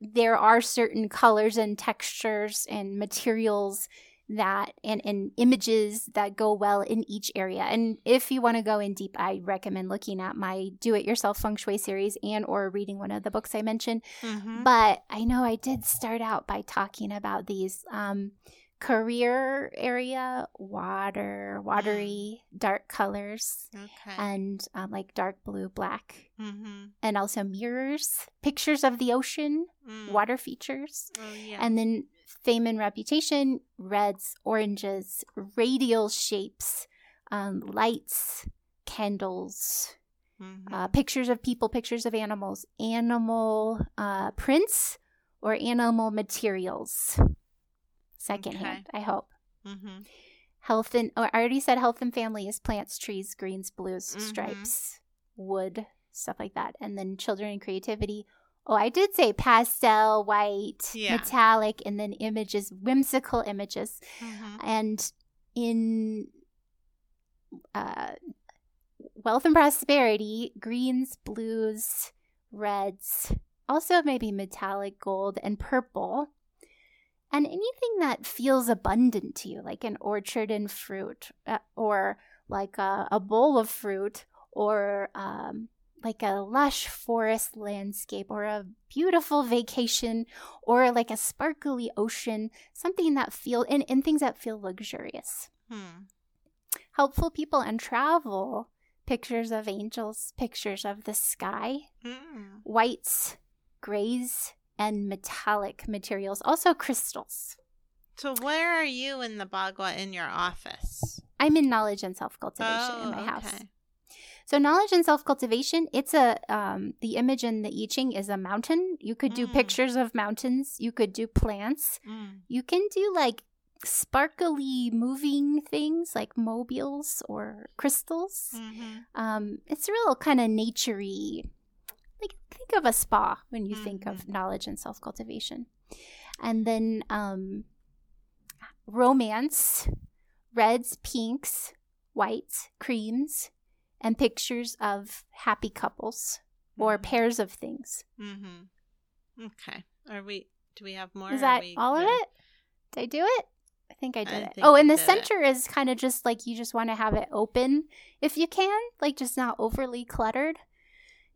there are certain colors and textures and materials that and, and images that go well in each area and if you want to go in deep i recommend looking at my do it yourself feng shui series and or reading one of the books i mentioned Mhm. but I know I did start out by talking about these um, career area, water, watery, dark colors, Okay. and um, like dark blue, black, mm-hmm. and also mirrors, pictures of the ocean, Mm. water features, Oh yeah. and then fame and reputation, reds, oranges, radial shapes, um, lights, candles, Mhm. uh, pictures of people, pictures of animals, animal uh, prints, or animal materials. Secondhand, I hope. Mhm. Health and oh, I already said health and family is plants, trees, greens, blues, Mhm. stripes, wood, stuff like that. And then children and creativity. Oh, I did say pastel, white, Yeah. metallic, and then images, whimsical images. Mhm. And in uh, wealth and prosperity, greens, blues, reds, also maybe metallic gold and purple. And anything that feels abundant to you, like an orchard and fruit, uh, or like a, a bowl of fruit, or um, like a lush forest landscape, or a beautiful vacation, or like a sparkly ocean, something that feel and, and things that feel luxurious Hmm. helpful people and travel pictures of angels pictures of the sky Mm. whites grays and metallic materials also crystals So where are you in the Bagua in your office? i'm in knowledge and self-cultivation in my Oh, house okay. so knowledge and self-cultivation it's a um, the image in the i ching is a mountain you could do Mm. pictures of mountains you could do plants Mm. you can do like sparkly moving things like mobiles or crystals Mhm. Um, it's real kind of naturey. Like think of a spa when you think of knowledge and self cultivation, and then um, romance, reds, pinks, whites, creams, and pictures of happy couples or Mhm. pairs of things. Mm-hmm. Okay. Are we? Do we have more? Is that all of it? Did I do it? I think I did I it. Oh, and the center is kind of just like you just want to have it open if you can, like just not overly cluttered.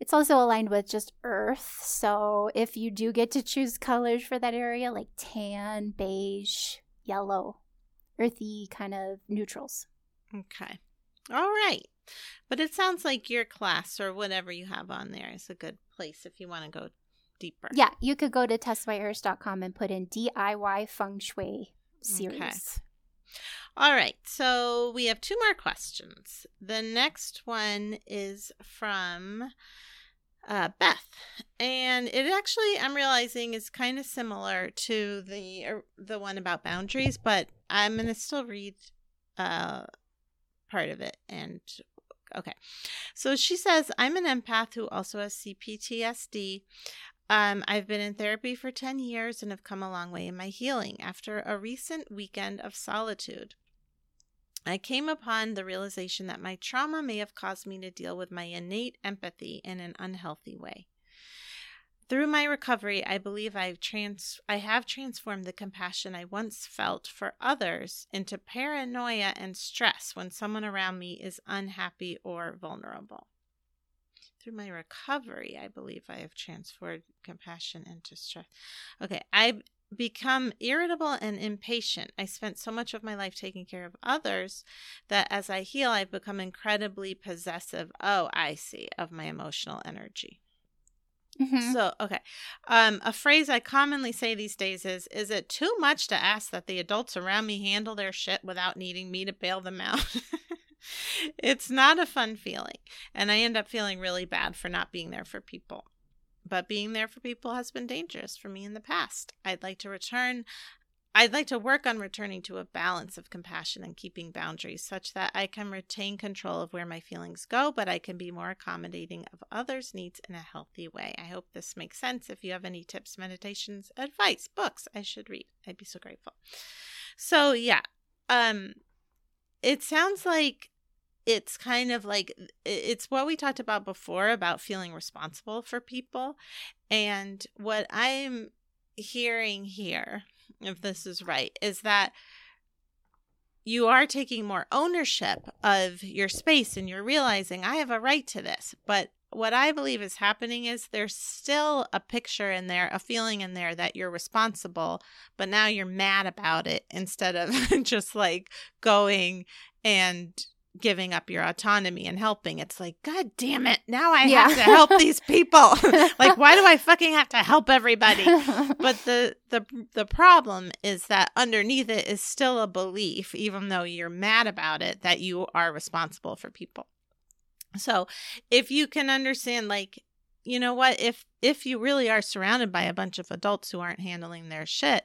It's also aligned with just earth. So if you do get to choose colors for that area, like tan, beige, yellow, earthy kind of neutrals. Okay. All right. But it sounds like your class or whatever you have on there is a good place if you want to go deeper. Yeah, you could go to tesswhitehurst.com and put in DIY feng shui series. All right. So we have two more questions. The next one is from uh, Beth, and it actually I'm realizing is kind of similar to the er, the one about boundaries, but I'm gonna still read uh, part of it. And okay, so she says I'm an empath who also has CPTSD. Um, I've been in therapy for 10 years and have come a long way in my healing. After a recent weekend of solitude, I came upon the realization that my trauma may have caused me to deal with my innate empathy in an unhealthy way. Through my recovery, I believe I've trans- I have transformed the compassion I once felt for others into paranoia and stress when someone around me is unhappy or vulnerable. Through my recovery, I believe I have transformed compassion into stress. Okay, I've become irritable and impatient. I spent so much of my life taking care of others that as I heal, I've become incredibly possessive. Oh, I see, of my emotional energy. Mhm. So, okay. Um, a phrase I commonly say these days is Is it too much to ask that the adults around me handle their shit without needing me to bail them out? it's not a fun feeling. And I end up feeling really bad for not being there for people. But being there for people has been dangerous for me in the past. I'd like to return. I'd like to work on returning to a balance of compassion and keeping boundaries such that I can retain control of where my feelings go, but I can be more accommodating of others' needs in a healthy way. I hope this makes sense. If you have any tips, meditations, advice, books I should read, I'd be so grateful. So, yeah. Um it sounds like it's kind of like it's what we talked about before about feeling responsible for people. And what I'm hearing here, if this is right, is that you are taking more ownership of your space and you're realizing I have a right to this. But what I believe is happening is there's still a picture in there, a feeling in there that you're responsible, but now you're mad about it instead of just like going and giving up your autonomy and helping. It's like, God damn it, now I yeah. have to help these people. like, why do I fucking have to help everybody? But the the the problem is that underneath it is still a belief, even though you're mad about it, that you are responsible for people. So if you can understand like you know what if if you really are surrounded by a bunch of adults who aren't handling their shit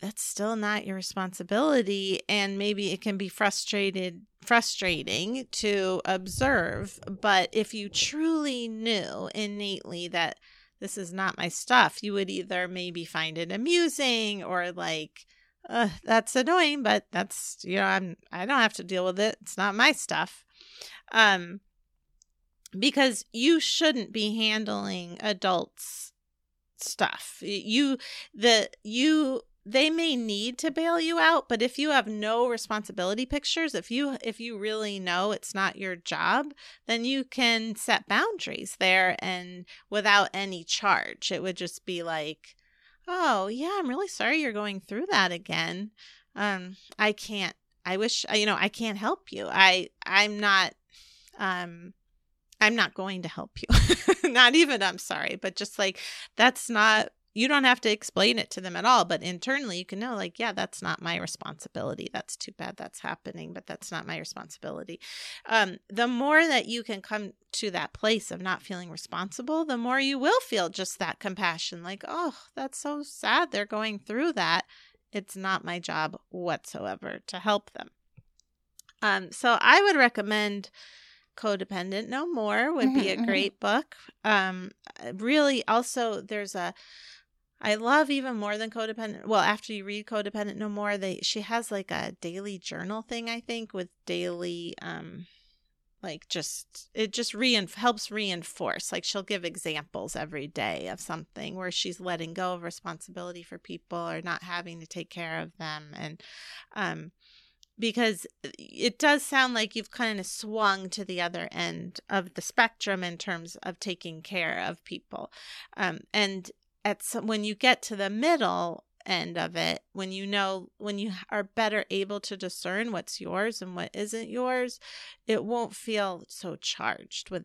that's still not your responsibility and maybe it can be frustrated frustrating to observe but if you truly knew innately that this is not my stuff you would either maybe find it amusing or like uh, that's annoying but that's you know i'm i don't have to deal with it. It's not my stuff. Um because you shouldn't be handling adults stuff. You the you they may need to bail you out but if you have no responsibility pictures if you if you really know it's not your job then you can set boundaries there and without any charge. It would just be like oh yeah i'm really sorry you're going through that again. Um i can't i wish you know i can't help you. I i'm not um I'm not going to help you. not even I'm sorry, but just like that's not you don't have to explain it to them at all but internally you can know like yeah that's not my responsibility. That's too bad that's happening but that's not my responsibility. Um, the more that you can come to that place of not feeling responsible the more you will feel just that compassion like oh that's so sad they're going through that. It's not my job whatsoever to help them. Um, so i would recommend codependent no more would be a mm-hmm, mm-hmm. great book. Um really also there's a I love even more than codependent. Well, after you read codependent no more, they she has like a daily journal thing I think with daily um like just it just rein helps reinforce like she'll give examples every day of something where she's letting go of responsibility for people or not having to take care of them and um because it does sound like you've kind of swung to the other end of the spectrum in terms of taking care of people um, and at some, when you get to the middle end of it when you know when you are better able to discern what's yours and what isn't yours it won't feel so charged with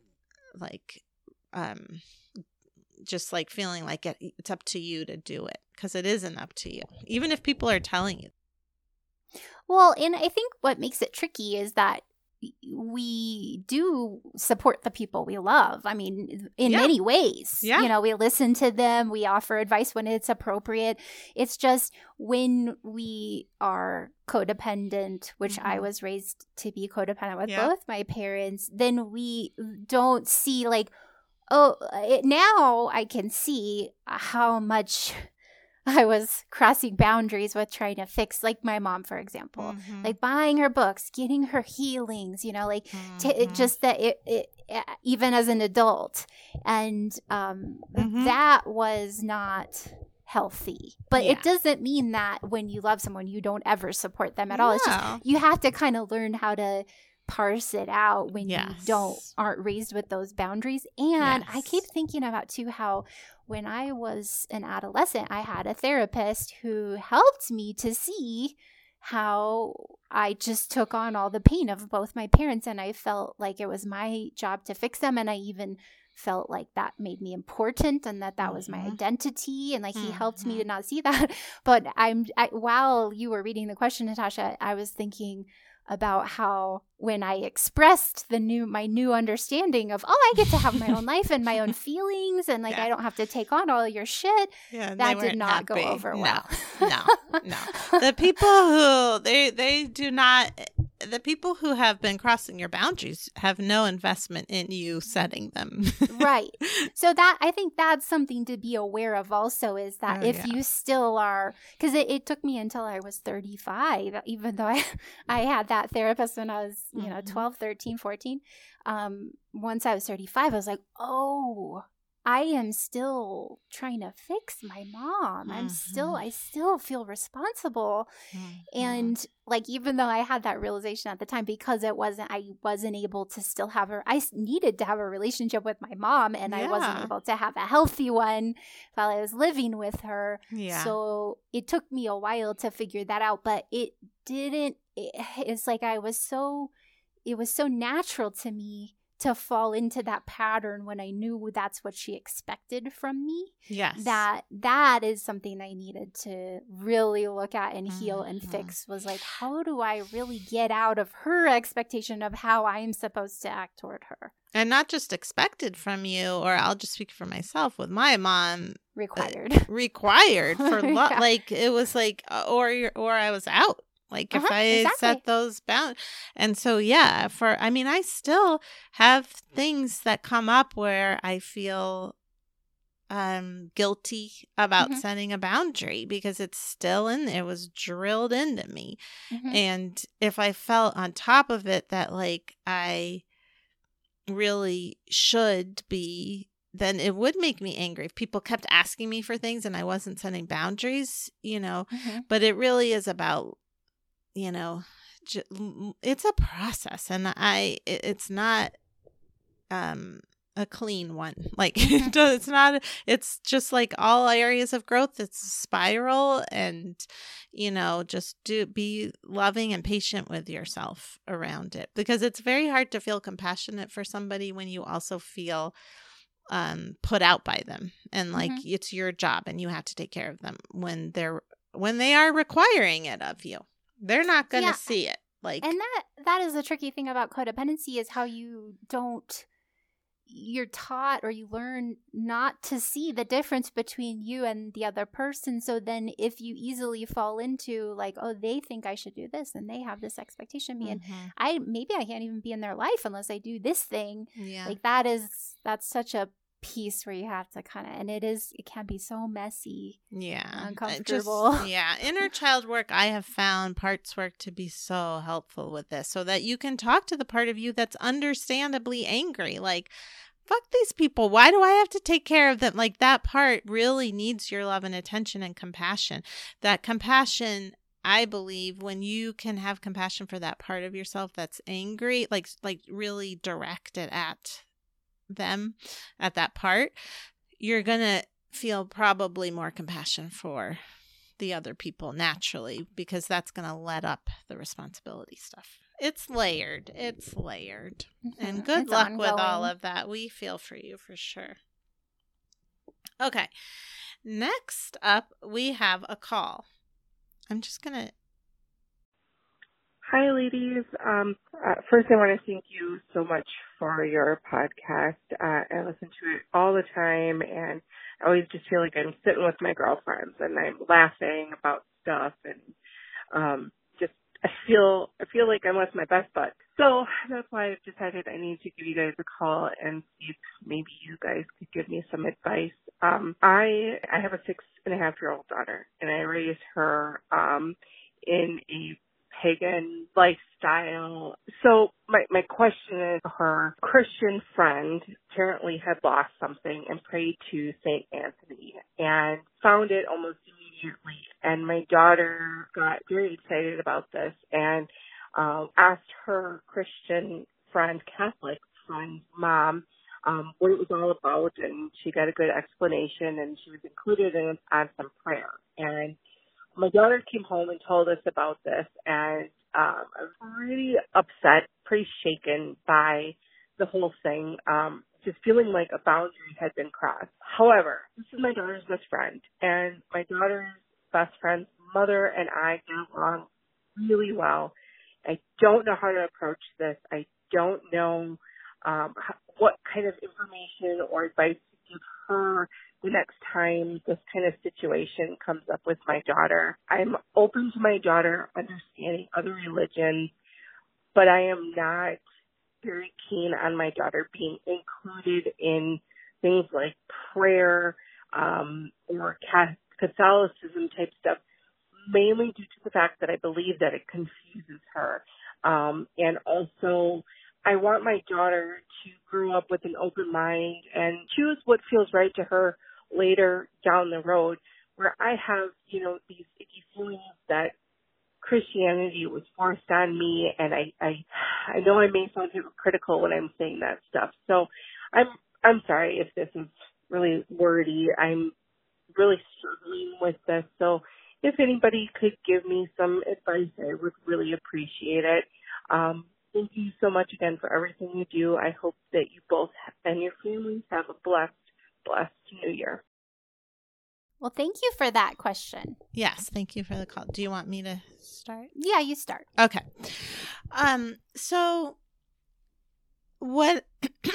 like um just like feeling like it, it's up to you to do it because it isn't up to you even if people are telling you. Well and i think what makes it tricky is that we do support the people we love. I mean, in yeah. many ways. Yeah. You know, we listen to them, we offer advice when it's appropriate. It's just when we are codependent, which mm-hmm. I was raised to be codependent with yeah. both my parents, then we don't see, like, oh, it, now I can see how much I was crossing boundaries with trying to fix, like my mom, for example, mm-hmm. like buying her books, getting her healings, you know, like mm-hmm. t- just that it, it, even as an adult. And um, mm-hmm. that was not healthy. But yeah. it doesn't mean that when you love someone, you don't ever support them at all. It's just you have to kind of learn how to parse it out when yes. you don't aren't raised with those boundaries and yes. i keep thinking about too how when I was an adolescent, I had a therapist who helped me to see how I just took on all the pain of both my parents and I felt like it was my job to fix them and I even felt like that made me important and that that mm-hmm. was my mm-hmm. identity and like mm-hmm. he helped me to mm-hmm. not see that but I'm I, while you were reading the question Natasha I was thinking about how when I expressed the new my new understanding of oh I get to have my own life and my own feelings and like yeah. I don't have to take on all your shit yeah, that did not happy. go over no, well. no, no. The people who they they do not the people who have been crossing your boundaries have no investment in you setting them. right. So that I think that's something to be aware of also is that oh, if yeah. you still are because it, it took me until I was 35 even though I I had that therapist when I was you know, mm-hmm. 12, 13, 14. Um, once I was 35, I was like, oh, I am still trying to fix my mom. Mm-hmm. I'm still, I still feel responsible. Mm-hmm. And like, even though I had that realization at the time, because it wasn't, I wasn't able to still have her, I needed to have a relationship with my mom and yeah. I wasn't able to have a healthy one while I was living with her. Yeah. So it took me a while to figure that out, but it didn't, it, it's like I was so, it was so natural to me to fall into that pattern when I knew that's what she expected from me. Yes. That that is something I needed to really look at and heal mm-hmm. and fix was like how do I really get out of her expectation of how I'm supposed to act toward her? And not just expected from you or I'll just speak for myself with my mom required. Uh, required for lo- yeah. like it was like uh, or or I was out like uh-huh, if I exactly. set those bounds. And so, yeah, for, I mean, I still have things that come up where I feel um guilty about mm-hmm. setting a boundary because it's still in it was drilled into me mm-hmm. and if i felt on top of it that like i really should be then it would make me angry if people kept asking me for things and I wasn't setting boundaries, you know. Mm-hmm. But it really is about you know, it's a process and I it's not um a clean one. Like it's not it's just like all areas of growth it's a spiral and you know just do be loving and patient with yourself around it because it's very hard to feel compassionate for somebody when you also feel um put out by them and like mm-hmm. it's your job and you have to take care of them when they're when they are requiring it of you. They're not going to yeah. see it. Like And that that is the tricky thing about codependency is how you don't you're taught or you learn not to see the difference between you and the other person. So then if you easily fall into like, oh, they think I should do this and they have this expectation of me mm-hmm. and I maybe I can't even be in their life unless I do this thing. Yeah. Like that is that's such a piece where you have to kind of and it is it can be so messy yeah uncomfortable just, yeah inner child work i have found parts work to be so helpful with this so that you can talk to the part of you that's understandably angry like fuck these people why do i have to take care of them? Like that part really needs your love and attention and compassion. That compassion I believe when you can have compassion for that part of yourself that's angry, like like really directed at them at that part, you're going to feel probably more compassion for the other people naturally because that's going to let up the responsibility stuff. It's layered. It's layered. Mm-hmm. And good it's luck ongoing. with all of that. We feel for you for sure. Okay. Next up, we have a call. I'm just going to Hi, ladies. Um, uh, first, I want to thank you so much for your podcast. Uh, I listen to it all the time, and I always just feel like I'm sitting with my girlfriends and I'm laughing about stuff, and um, just I feel I feel like I'm with my best bud. So that's why I've decided I need to give you guys a call and see if maybe you guys could give me some advice. Um, I I have a six and a half year old daughter, and I raised her um, in a pagan lifestyle. So my, my question is her Christian friend apparently had lost something and prayed to St. Anthony and found it almost immediately. And my daughter got very excited about this and um, asked her Christian friend, Catholic friend, mom, um, what it was all about, and she got a good explanation, and she was included in on some prayer. And my daughter came home and told us about this, and um, I was pretty upset, pretty shaken by the whole thing. Um, just feeling like a boundary had been crossed. However, this is my daughter's best friend, and my daughter's best friend's mother and I get along really well. I don't know how to approach this. I don't know um, what kind of information or advice give her the next time this kind of situation comes up with my daughter. I'm open to my daughter understanding other religions, but I am not very keen on my daughter being included in things like prayer um, or Catholicism type stuff, mainly due to the fact that I believe that it confuses her. Um, and also, I want my daughter to grow up with an open mind and choose what feels right to her later down the road. Where I have, you know, these icky feelings that Christianity was forced on me, and I, I, I know I may sound hypocritical when I'm saying that stuff. So, I'm, I'm sorry if this is really wordy. I'm really struggling with this. So, if anybody could give me some advice, I would really appreciate it. Um, thank you so much again for everything you do. I hope that you both and your families have a blessed, blessed new year. Well, thank you for that question. Yes, thank you for the call. Do you want me to start? Yeah, you start. Okay. Um so what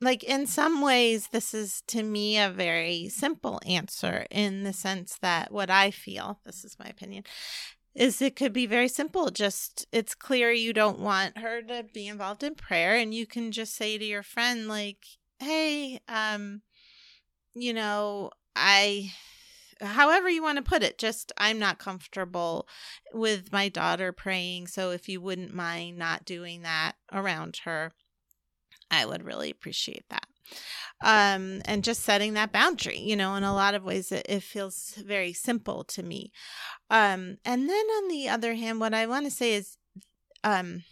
like in some ways this is to me a very simple answer in the sense that what I feel, this is my opinion, is it could be very simple. Just it's clear you don't want her to be involved in prayer and you can just say to your friend like, "Hey, um you know, I however you want to put it just i'm not comfortable with my daughter praying so if you wouldn't mind not doing that around her i would really appreciate that um, and just setting that boundary you know in a lot of ways it, it feels very simple to me. Um, and then on the other hand what i want to say is um,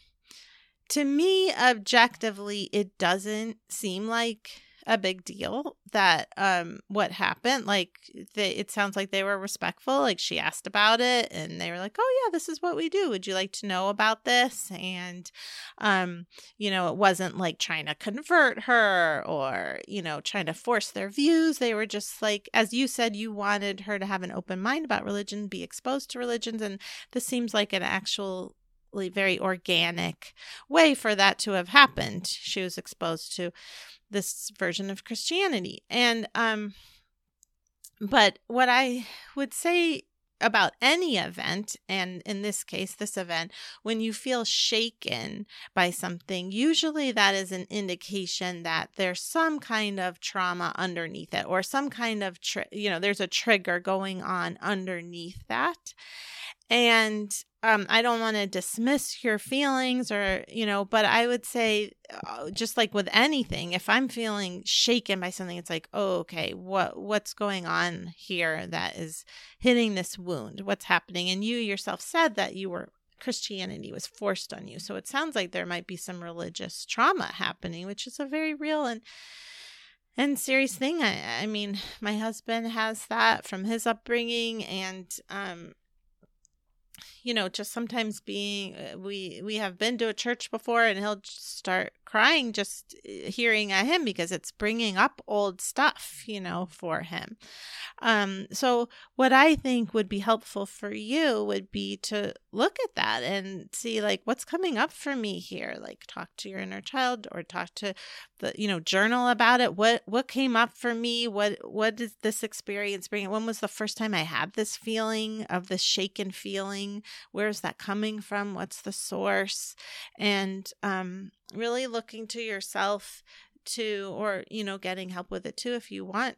to me objectively it doesn't seem like a big deal that um what happened like they, it sounds like they were respectful like she asked about it and they were like oh yeah this is what we do. Would you like to know about this? And um you know it wasn't like trying to convert her or you know trying to force their views. They were just like as you said you wanted her to have an open mind about religion be exposed to religions and this seems like an actual very organic way for that to have happened. She was exposed to this version of Christianity. And um but what I would say about any event, and in this case, this event, when you feel shaken by something, usually that is an indication that there's some kind of trauma underneath it, or some kind of, tri- you know, there's a trigger going on underneath that. And um, I don't want to dismiss your feelings or, you know, but I would say, uh, just like with anything, if I'm feeling shaken by something, it's like, oh, okay, what what's going on here that is hitting this wound? What's happening? And you yourself said that you were Christianity was forced on you, so it sounds like there might be some religious trauma happening, which is a very real and and serious thing. I, I mean, my husband has that from his upbringing, and um, you know just sometimes being uh, we we have been to a church before and he'll start crying just uh, hearing at him because it's bringing up old stuff you know for him. Um so what i think would be helpful for you would be to look at that and see like what's coming up for me here? Like talk to your inner child or talk to the you know journal about it. What what came up for me? What what did this experience bring? When was the first time i had this feeling of this shaken feeling? Where's that coming from? What's the source? And um really looking to yourself to or you know getting help with it too if you want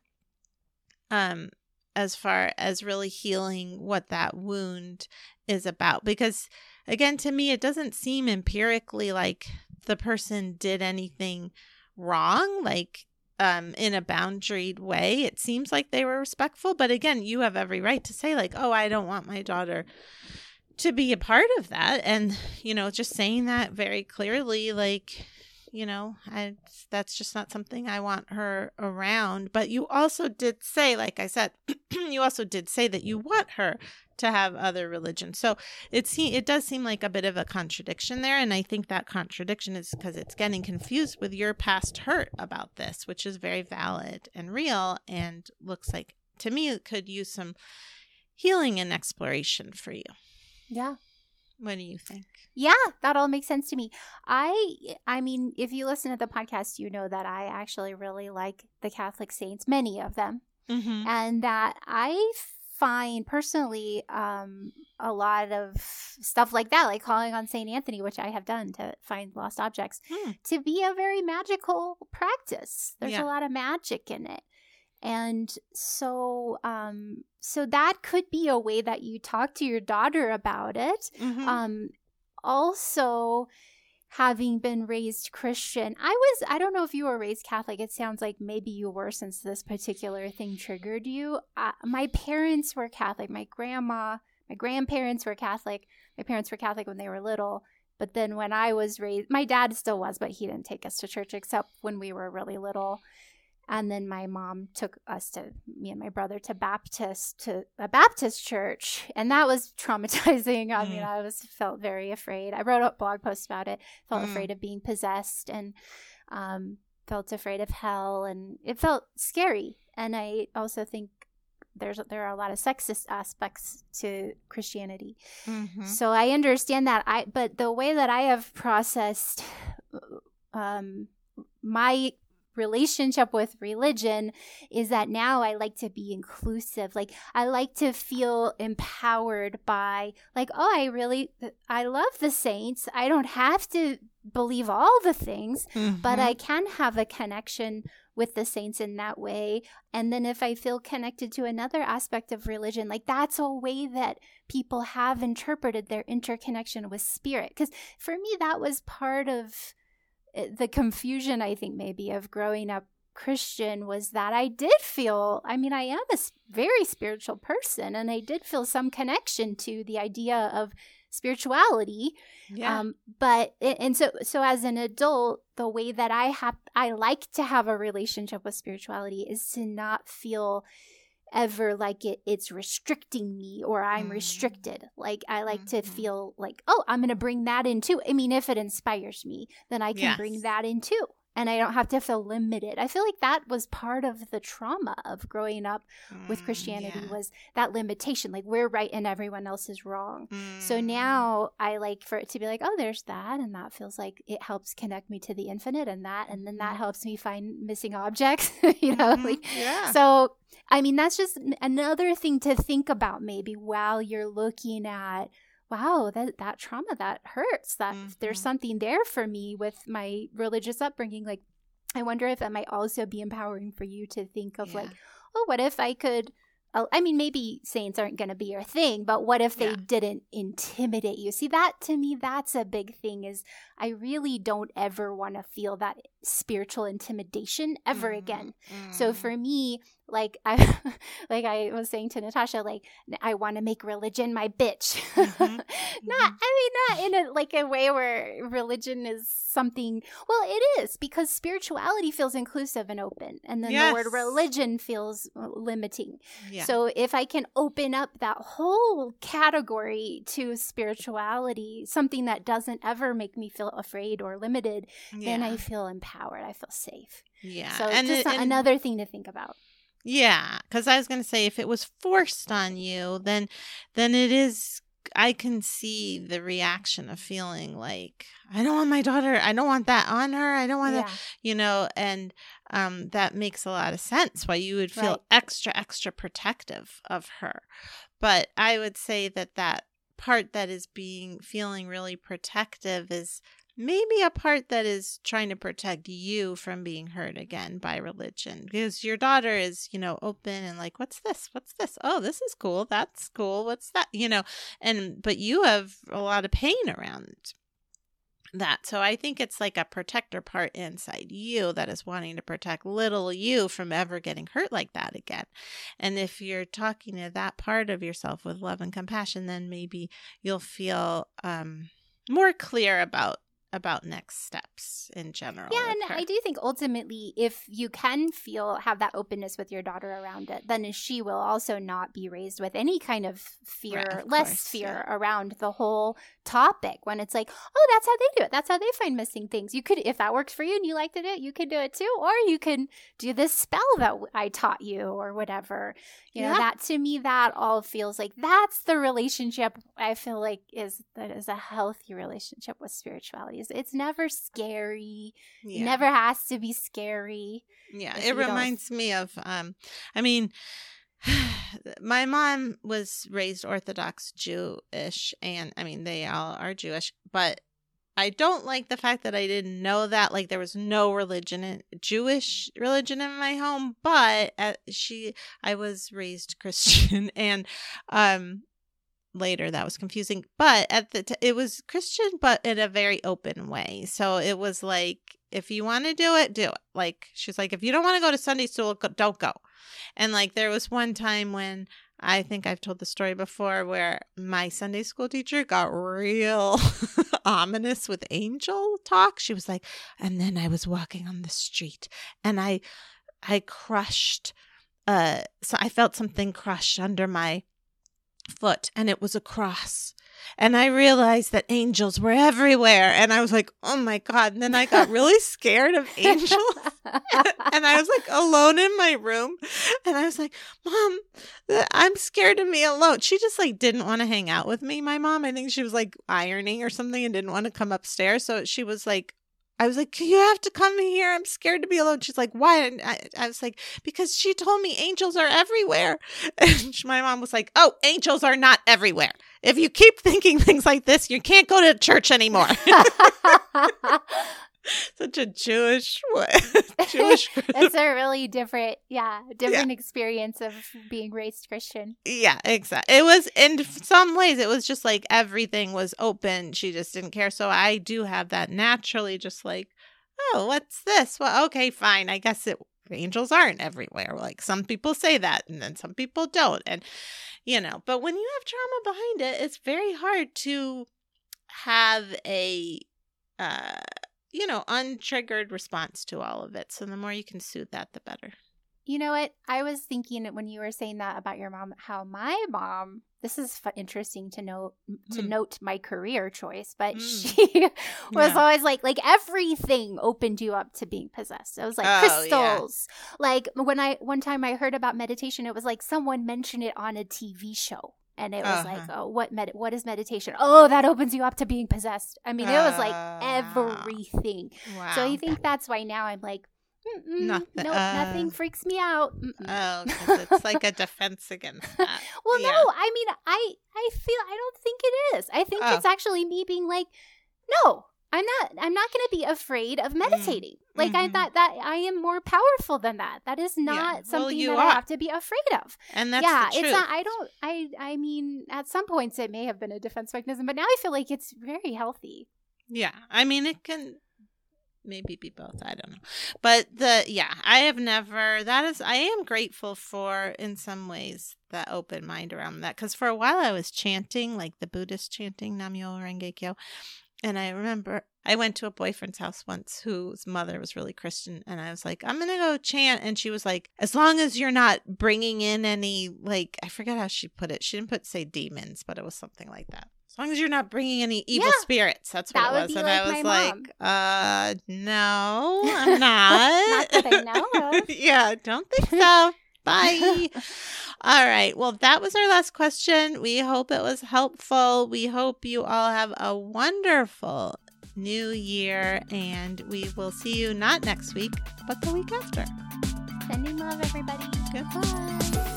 um as far as really healing what that wound is about. Because again to me it doesn't seem empirically like the person did anything wrong like um in a boundaried way. It seems like they were respectful but again you have every right to say like oh i don't want my daughter to be a part of that. And you know just saying that very clearly like you know i that's just not something i want her around. But you also did say like i said you also did say that you want her to have other religions. So it se- it does seem like a bit of a contradiction there. And i think that contradiction is because it's getting confused with your past hurt about this which is very valid and real and looks like to me it could use some healing and exploration for you yeah. What do you think? Yeah, that all makes sense to me. I I mean, if you listen to the podcast, you know that I actually really like the Catholic saints, many of them. Mm-hmm. And that I find personally um, a lot of stuff like that, like calling on St. Anthony, which I have done to find lost objects, Hmm. to be a very magical practice. There's Yeah. a lot of magic in it. And so um so that could be a way that you talk to your daughter about it. Mhm. Um also having been raised Christian. I was I don't know if you were raised Catholic. It sounds like maybe you were since this particular thing triggered you. Uh, my parents were Catholic. My grandma, my grandparents were Catholic. My parents were Catholic when they were little. But then when I was raised, my dad still was, but he didn't take us to church except when we were really little. And then my mom took us to me and my brother to Baptist to a Baptist church, and that was traumatizing. I mean, Mm. I was felt very afraid. I wrote a blog post about it. Felt Mm. afraid of being possessed, and um, felt afraid of hell, and it felt scary. And I also think there's there are a lot of sexist aspects to Christianity. Mhm. So I understand that. I but the way that I have processed um my relationship with religion is that now I like to be inclusive. Like I like to feel empowered by like oh I really I love the saints. I don't have to believe all the things, but Mhm. I can have a connection with the saints in that way. And then if I feel connected to another aspect of religion, like that's a way that people have interpreted their interconnection with spirit. Because for me, that was part of the confusion, I think, maybe of growing up Christian was that I did feel, I mean, I am a very spiritual person, and I did feel some connection to the idea of spirituality yeah. um but and so so as an adult the way that i have i like to have a relationship with spirituality is to not feel ever like it it's restricting me or i'm Mm. restricted like i like to Mhm. feel like oh i'm to bring that in too i mean if it inspires me then i can bring that in too and i don't have to feel limited i feel like that was part of the trauma of growing up with Mm, christianity yeah. was that limitation like we're right and everyone else is wrong so Mm. now I like for it to be like, oh, there's that, and that feels like it helps connect me to the infinite, and that, and then that Mhm. helps me find missing objects, you know. Mhm. Like, yeah. so, I mean, that's just another thing to think about, maybe while you're looking at, wow, that that trauma that hurts. That there's Mhm. something there for me with my religious upbringing. Like, I wonder if that might also be empowering for you to think of like, oh, what if I could? uh, I mean, maybe saints aren't going to be your thing, but what if they Yeah. didn't intimidate you? See, that to me, that's a big thing. Is I really don't ever want to feel that spiritual intimidation ever Mhm. again. So Mm. for me, like I, like I was saying to Natasha, like I want to make religion my bitch. Mhm. not, I mean, not in a like a way where religion is something. Well, it is because spirituality feels inclusive and open, and then the word religion feels uh, limiting. yeah. So if I can open up that whole category to spirituality, something that doesn't ever make me feel afraid or limited, then. I feel empowered. I feel safe. yeah. So and just it- and- another thing to think about. Yeah, because I was going to say if it was forced on you, then then it is. I can see the reaction of feeling like I don't want my daughter. I don't want that on her. I don't want Yeah. that. You know, and um, that makes a lot of sense. Why you would feel Right. extra extra protective of her. But I would say that that part that is being feeling really protective is maybe a part that is trying to protect you from being hurt again by religion because your daughter is you know open and like what's this? What's this? Oh this is cool. That's cool. What's that? You know and but you have a lot of pain around that. So i think it's like a protector part inside you that is wanting to protect little you from ever getting hurt like that again. And if you're talking to that part of yourself with love and compassion then maybe you'll feel um more clear about about next steps in general. Yeah, and her. I do think ultimately, if you can feel have that openness with your daughter around it, then she will also not be raised with any kind of fear, Right, of less course, fear around the whole topic. When it's like, oh, that's how they do it. That's how they find missing things. You could, if that works for you and you like to do it, you could do it too, or you can do this spell that I taught you, or whatever. You know, that to me, that all feels like that's the relationship. I feel like is that is a healthy relationship with spirituality. It's- It's never scary. It yeah. never has to be scary. Yeah, it you don't- reminds me of um I mean my mom was raised Orthodox Jewish and I mean they all are Jewish, but I don't like the fact that I didn't know that like there was no religion in Jewish religion in my home, but uh, she I was raised Christian and um later that was confusing but at the t- it was christian but in a very open way. So it was like if you want to do it do it. Like she's like if you don't want to go to sunday school go- don't go. And like there was one time when i think i've told the story before where my sunday school teacher got real ominous with angel talk. She was like and then i was walking on the street and i i crushed uh so i felt something crush under my foot and it was a cross. And I realized that angels were everywhere. And I was like, oh my God. And then I got really scared of angels. and I was like alone in my room. And I was like, Mom, I'm scared to be alone. She just like didn't want to hang out with me, my mom. I think she was like ironing or something and didn't want to come upstairs. So she was like, I was like, you have to come here. I'm scared to be alone. She's like, why? And I, I was like, because she told me angels are everywhere. And she- my mom was like, oh, angels are not everywhere. If you keep thinking things like this, you can't go to church anymore. Such a Jewish, Jewish. it's a really different, yeah, different experience of being raised Christian. Yeah, exactly. It was in some ways it was just like everything was open. She just didn't care. So I do have that naturally just like, oh, what's this? Well, okay, fine. I guess it angels aren't everywhere. Like some people say that and then some people don't. And you know, but when you have trauma behind it, it's very hard to have a uh you know, untriggered response to all of it. So the more you can soothe that, the better. You know what? I was thinking when you were saying that about your mom, how my mom. This is fu- interesting to note to Mm. note my career choice, but Mm. she was Yeah. always like like everything opened you up to being possessed. It was like Oh, yeah. crystals. Like when I one time I heard about meditation, it was like someone mentioned it on a TV show. And it was like, Uh-huh. oh, what med- what is meditation? Oh, that opens you up to being possessed. I mean, it was like Oh. everything. Wow. So I think that's why now I'm like, Nothing- nope, uh, nothing freaks me out. Mm-mm. Oh, it's like a defense against that. well, yeah. no, I mean, I I feel I don't think it is. I think Oh. it's actually me being like, no, I'm not. I'm not going to be afraid of meditating. Like I Mhm. thought that I am more powerful than that. That is not Well, something you that are. I have to be afraid of. And that's yeah, it's not. I don't. I I mean, at some points it may have been a defense mechanism, but now I feel like it's very healthy. Yeah, I mean it can maybe be both. I don't know, but the yeah, I have never. That is, I am grateful for in some ways that open mind around that because for a while I was chanting like the Buddhist chanting Namyo Renge Kyo, and I remember I went to a boyfriend's house once whose mother was really Christian, and I was like, I'm gonna go chant, and she was like, as long as you're not bringing in any like I forget how she put it. She didn't put say demons, but it was something like that. As long as you're not bringing any evil Yeah. spirits, that's what That it was. And like I was like, uh, no, I'm not. Not that I know yeah, don't think so. Bye. all right. Well, that was our last question. We hope it was helpful. We hope you all have a wonderful new year, and we will see you not next week, but the week after. Sending love, everybody. Goodbye.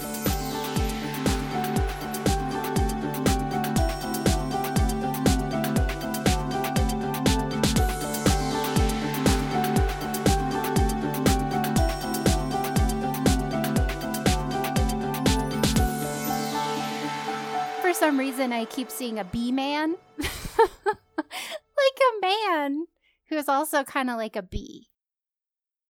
Some reason, I keep seeing a bee man, like a man who is also kind of like a bee.